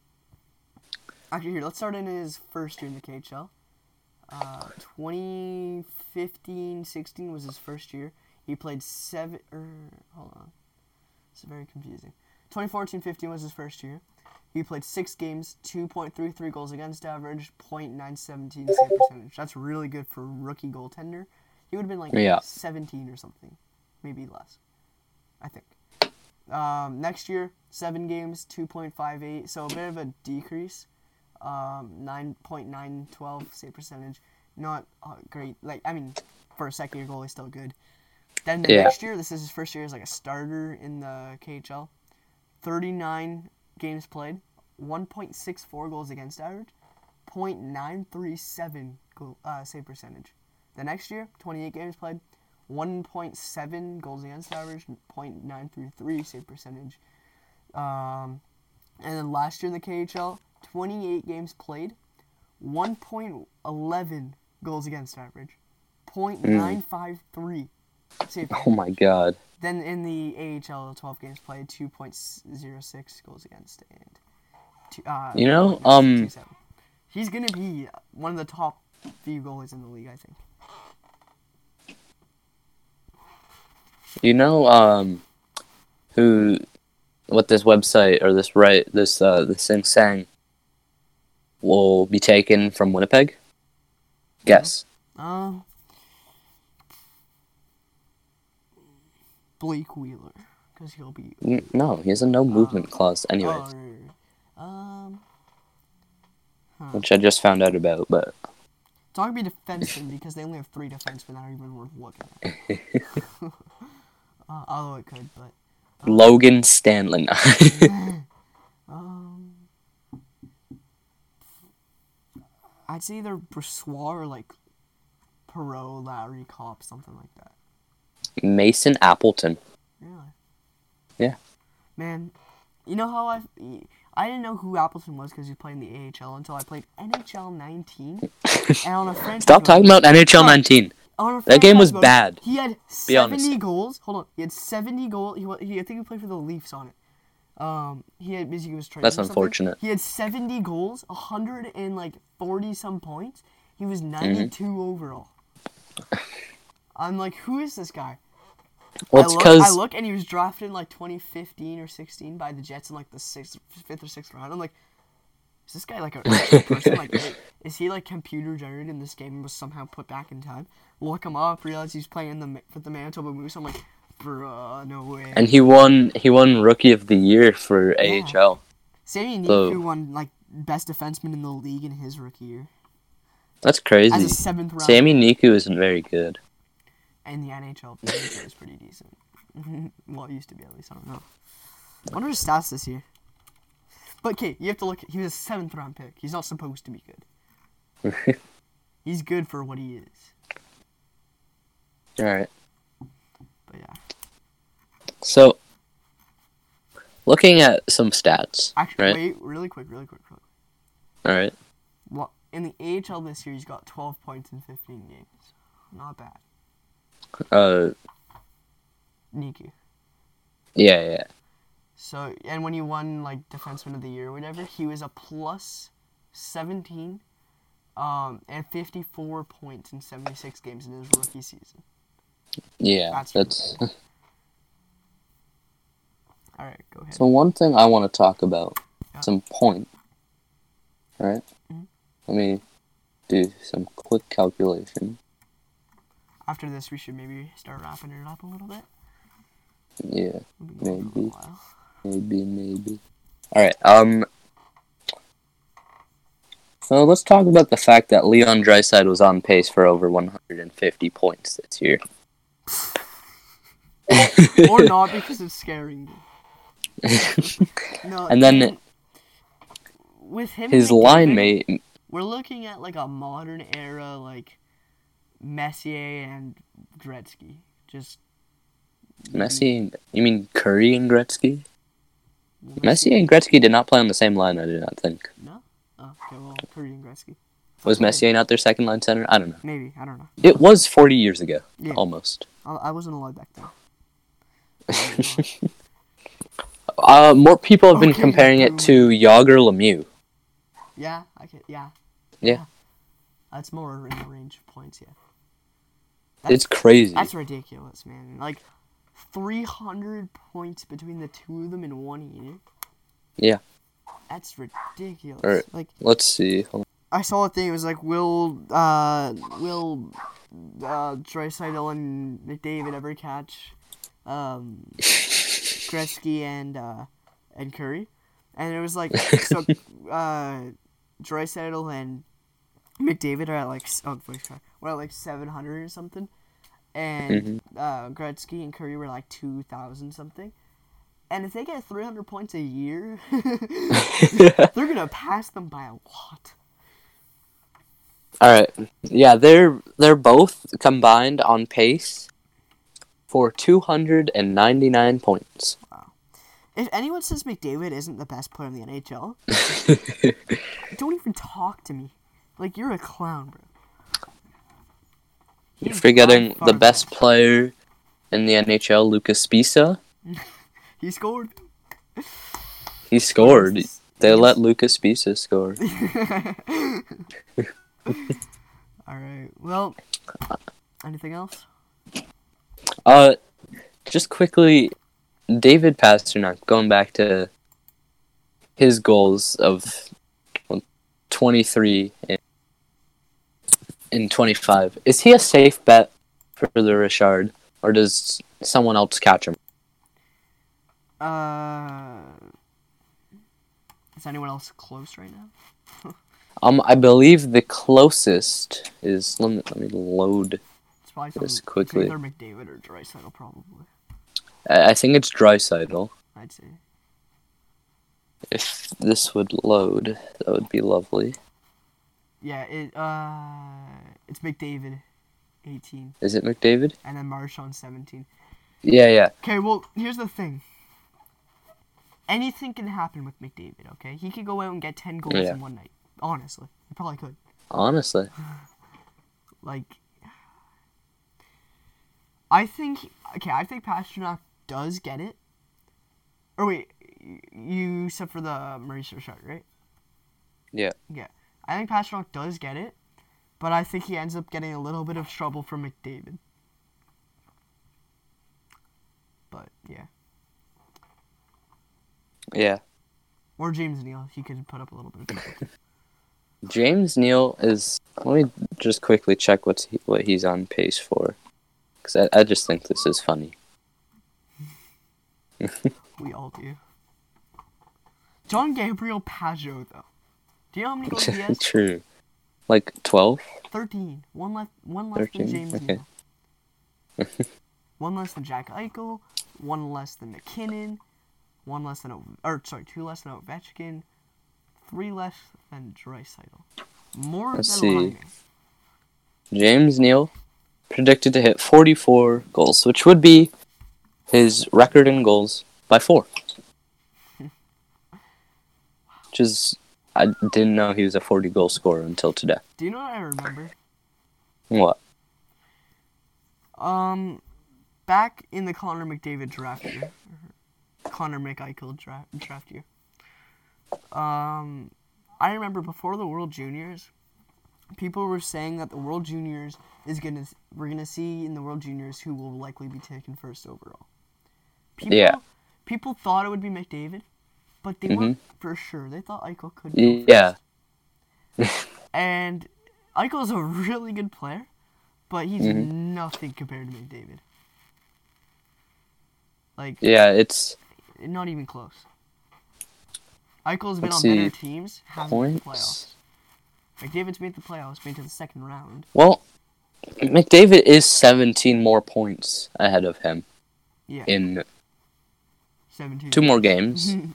Speaker 2: actually, here let's start in his first year in the KHL. Uh, 2015-16 was his first year. He played seven. Er, hold on, it's very confusing. 2014-15 was his first year. He played six games, 2.33 goals against average, .917 save percentage. That's really good for a rookie goaltender. He would have been like
Speaker 1: Yeah.
Speaker 2: 17 or something, maybe less. I think. Um, next year, seven games, 2.58, so a bit of a decrease. Um, 9.912 save percentage, not uh, great. Like I mean, for a second year goalie, still good. Then the
Speaker 1: Yeah.
Speaker 2: next year, this is his first year as like a starter in the KHL. 39 games played, 1.64 goals against average, .937 goal, uh, save percentage. The next year, 28 games played, 1.7 goals against average, .933 save percentage. Um, and then last year in the KHL, 28 games played, 1.11 goals against average, .953 save
Speaker 1: Oh my god.
Speaker 2: then in the AHL, 12 games played, 2.06 goals against, and two, uh,
Speaker 1: You know, um,
Speaker 2: he's gonna be one of the top few goalies in the league, I think.
Speaker 1: You know, um, who, what this website or this right this uh this thing saying will be taken from Winnipeg? Guess.
Speaker 2: Um, Blake Wheeler, because he'll be.
Speaker 1: N- No, he has a no movement clause, anyways,
Speaker 2: or, um,
Speaker 1: which I just found out about. But
Speaker 2: it's not gonna be defenseman because they only have three defensemen that are even worth looking at. uh, although it could, but
Speaker 1: Logan Stanley.
Speaker 2: Um, I'd say either Brossoit or like Perreault, Lowry, Copp, something like that.
Speaker 1: Mason Appleton.
Speaker 2: Really?
Speaker 1: Yeah.
Speaker 2: Man, you know how I I didn't know who Appleton was because he played in the AHL until I played NHL 19. and on a franchise
Speaker 1: Stop
Speaker 2: mode-
Speaker 1: talking about NHL
Speaker 2: Oh.
Speaker 1: 19. That game was
Speaker 2: mode,
Speaker 1: bad.
Speaker 2: He had 70 goals. Hold on, he had 70 goals. He, he I think he played for the Leafs on it. Um, he had basically was traded.
Speaker 1: That's unfortunate.
Speaker 2: He had 70 goals, 100 and like 40 some points. He was
Speaker 1: Mm-hmm.
Speaker 2: 92 overall. I'm like, who is this guy?
Speaker 1: Well,
Speaker 2: I look, I look and he was drafted in like 2015 or 16 by the Jets in like the sixth, fifth or sixth round. I'm like, is this guy like a person? Like, is he like computer generated in this game and was somehow put back in time? Look him up, realize he's playing the for the Manitoba Moose. I'm like, bruh, no way.
Speaker 1: and he won he won Rookie of the Year for
Speaker 2: Yeah.
Speaker 1: AHL.
Speaker 2: Sami
Speaker 1: so-
Speaker 2: Niku won like best defenseman in the league in his rookie year
Speaker 1: That's crazy.
Speaker 2: as a seventh round.
Speaker 1: Sami Niku isn't very good.
Speaker 2: NHL. The NHL is pretty decent. well, it used to be at least. I don't know. I wonder his stats this year. But okay, you have to look. He was a seventh round pick. He's not supposed to be good. He's good for what he is.
Speaker 1: All right.
Speaker 2: But yeah,
Speaker 1: So, looking at some stats.
Speaker 2: actually,
Speaker 1: right.
Speaker 2: wait, really quick, really quick. Really quick.
Speaker 1: All right.
Speaker 2: Well, in the AHL this year, he's got 12 points in 15 games. Not bad.
Speaker 1: Uh,
Speaker 2: Niku.
Speaker 1: yeah, yeah.
Speaker 2: So, and when he won like defenseman of the year or whatever, he was a plus 17 um, and 54 points in 76 games in his rookie season.
Speaker 1: Yeah,
Speaker 2: That's
Speaker 1: that's
Speaker 2: All right, go ahead.
Speaker 1: so one thing I want to talk about.
Speaker 2: Yeah.
Speaker 1: Some point. All right.
Speaker 2: Mhm.
Speaker 1: Let me do some quick calculation.
Speaker 2: After this, we should maybe start wrapping it up a little bit.
Speaker 1: Yeah,
Speaker 2: We've been going for a
Speaker 1: Maybe. maybe, maybe. All right. Um. So let's talk about the fact that Leon Draisaitl was on pace for over 150 points this year.
Speaker 2: Or not because it's scaring me. no,
Speaker 1: And then
Speaker 2: with him,
Speaker 1: His line mate,
Speaker 2: We're looking at like a modern era, like Messier and Gretzky. Just
Speaker 1: Messi. You mean Kurri and Gretzky? Messier and Gretzky did not play on the same line. I do not think.
Speaker 2: No. Oh, okay. Well, Kurri and Gretzky.
Speaker 1: Was Messier not their second line center? I don't know.
Speaker 2: Maybe I don't know.
Speaker 1: It was 40 years ago,
Speaker 2: Yeah.
Speaker 1: almost.
Speaker 2: I, I wasn't alive back then.
Speaker 1: Uh, more people have been
Speaker 2: Okay,
Speaker 1: comparing it to Jagr Lemieux.
Speaker 2: yeah, I can. Yeah.
Speaker 1: Yeah.
Speaker 2: That's more in the range of points. Yeah.
Speaker 1: It's crazy.
Speaker 2: That's ridiculous, man. Like, 300 points between the two of them in one year.
Speaker 1: Yeah.
Speaker 2: That's ridiculous.
Speaker 1: Alright.
Speaker 2: Like,
Speaker 1: Let's see. Hold
Speaker 2: I saw a thing. It was like, will uh, will uh, Draisaitl and McDavid ever catch um, Gretzky and uh, and Kurri? And it was like, so uh, Draisaitl and McDavid are at like oh. We're at like seven hundred or something, and uh, Gretzky and Kurri were like two thousand something. And if they get three hundred points a year, they're gonna pass them by a lot.
Speaker 1: All right. Yeah, they're they're both combined on pace for 299 points.
Speaker 2: If anyone says McDavid isn't the best player in the NHL, don't even talk to me. Like you're a clown, bro.
Speaker 1: You're forgetting the best player in the NHL, Lucas Pisa.
Speaker 2: He scored.
Speaker 1: He scored. They let Lucas Pisa score.
Speaker 2: All right. Well, anything else?
Speaker 1: Uh, just quickly, David Pastrnak, going back to his goals of well, 23 and, and 25. Is he a safe bet for the Richard, or does someone else catch him?
Speaker 2: Uh, is anyone else close right now?
Speaker 1: Um, I believe the closest is. Let me, let me load.
Speaker 2: It's probably some,
Speaker 1: quickly.
Speaker 2: It's either McDavid or Draisaitl, probably.
Speaker 1: I I think it's Draisaitl.
Speaker 2: I'd say.
Speaker 1: If this would load, that would be lovely.
Speaker 2: Yeah. It. Uh, it's McDavid, eighteen,
Speaker 1: Is it McDavid?
Speaker 2: and then Marchand, seventeen.
Speaker 1: Yeah, yeah.
Speaker 2: Okay, well, here's the thing. Anything can happen with McDavid, okay? He could go out and get 10 goals
Speaker 1: Yeah.
Speaker 2: in one night. Honestly. He probably could.
Speaker 1: Honestly.
Speaker 2: Like, I think, okay, I think Pastrnak does get it. Or wait, you said for the Maurice shot, right?
Speaker 1: Yeah.
Speaker 2: Yeah. I think Pastrnak does get it, but I think he ends up getting a little bit of trouble from McDavid. But, yeah.
Speaker 1: Yeah.
Speaker 2: Or James Neal, he could put up a little bit of.
Speaker 1: James Neal is. Let me just quickly check what's he, what he's on pace for, because I, I just think this is funny.
Speaker 2: We all do. Jean-Gabriel Pageau, though. Do you know how many goals he has?
Speaker 1: True. Like 12?
Speaker 2: 13. One left. One less than James
Speaker 1: Okay.
Speaker 2: Neal. one less than Jack Eichel. One less than MacKinnon. One less than O- or sorry, two less than Ovechkin. Three less than Draisaitl. More
Speaker 1: Let's
Speaker 2: than
Speaker 1: see. James Neal predicted to hit 44 goals, which would be his record in goals by four. Which is, I didn't know he was a 40 goal scorer until today.
Speaker 2: Do you know what I remember?
Speaker 1: What?
Speaker 2: Um, back in the Connor McDavid draft year, Connor McEichel draft draft year. Um, I remember before the World Juniors, people were saying that the World Juniors is gonna we're gonna see in the World Juniors who will likely be taken first overall. People,
Speaker 1: Yeah.
Speaker 2: People thought it would be McDavid, but they weren't for sure. They thought Eichel could. Go
Speaker 1: Mm-hmm. Yeah.
Speaker 2: And Eichel's a really good player, but he's
Speaker 1: Mm-hmm.
Speaker 2: nothing compared to McDavid. Like,
Speaker 1: Yeah, it's
Speaker 2: not even close. Eichel's been
Speaker 1: Let's
Speaker 2: on better teams, hasn't made the playoffs.
Speaker 1: points.
Speaker 2: McDavid's made the playoffs, made to the second round.
Speaker 1: Well, McDavid is 17 more points ahead of him
Speaker 2: Yeah,
Speaker 1: in
Speaker 2: 17.
Speaker 1: two more games.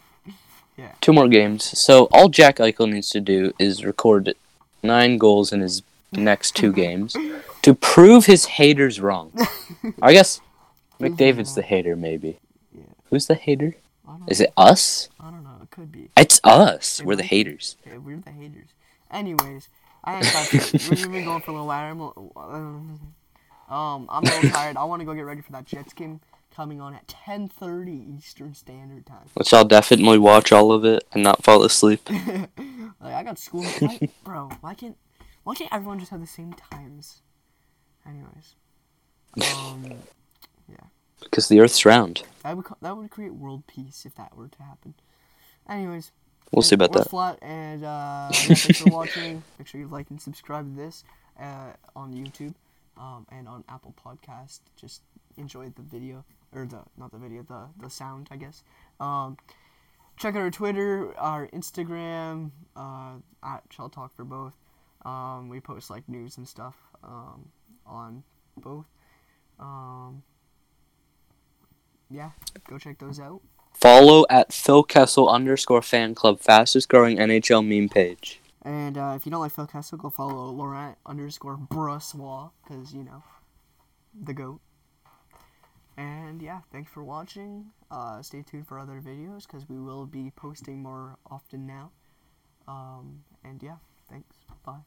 Speaker 2: Yeah.
Speaker 1: Two more games. So all Jack Eichel needs to do is record nine goals in his next two games to prove his haters wrong. I guess McDavid's the hater, maybe.
Speaker 2: Yeah.
Speaker 1: Who's the hater?
Speaker 2: I don't,
Speaker 1: Is it us?
Speaker 2: I don't know. Could be.
Speaker 1: It's us.
Speaker 2: It
Speaker 1: We're the haters.
Speaker 2: Yeah, we're the haters. Anyways, I think we've been going for a little while. I'm, a- um, I'm a little tired. I want to go get ready for that Jets game coming on at 10:30 Eastern Standard Time.
Speaker 1: Which I'll definitely watch all of it and not fall asleep.
Speaker 2: Like I got school, why, bro. Why can't why can't everyone just have the same times? Anyways, um,
Speaker 1: Because the Earth's round.
Speaker 2: that would that would create world peace if that were to happen. Anyways,
Speaker 1: We'll see about that.
Speaker 2: flat, and uh, thanks for watching. Make sure you like and subscribe to this uh, on YouTube um, and on Apple Podcast. Just enjoy the video or the not the video, the the sound, I guess. Um, check out our Twitter, our Instagram uh, at Chel Talk for both. Um, we post like news and stuff um, on both. Um, yeah, go check those out.
Speaker 1: Follow at Phil Kessel underscore fan club, fastest growing NHL meme page.
Speaker 2: And uh, if you don't like Phil Kessel, go follow Laurent underscore Brossoit, because, you know, the GOAT. And yeah, thanks for watching. Uh, stay tuned for other videos, because we will be posting more often now. Um, and yeah, thanks. Bye.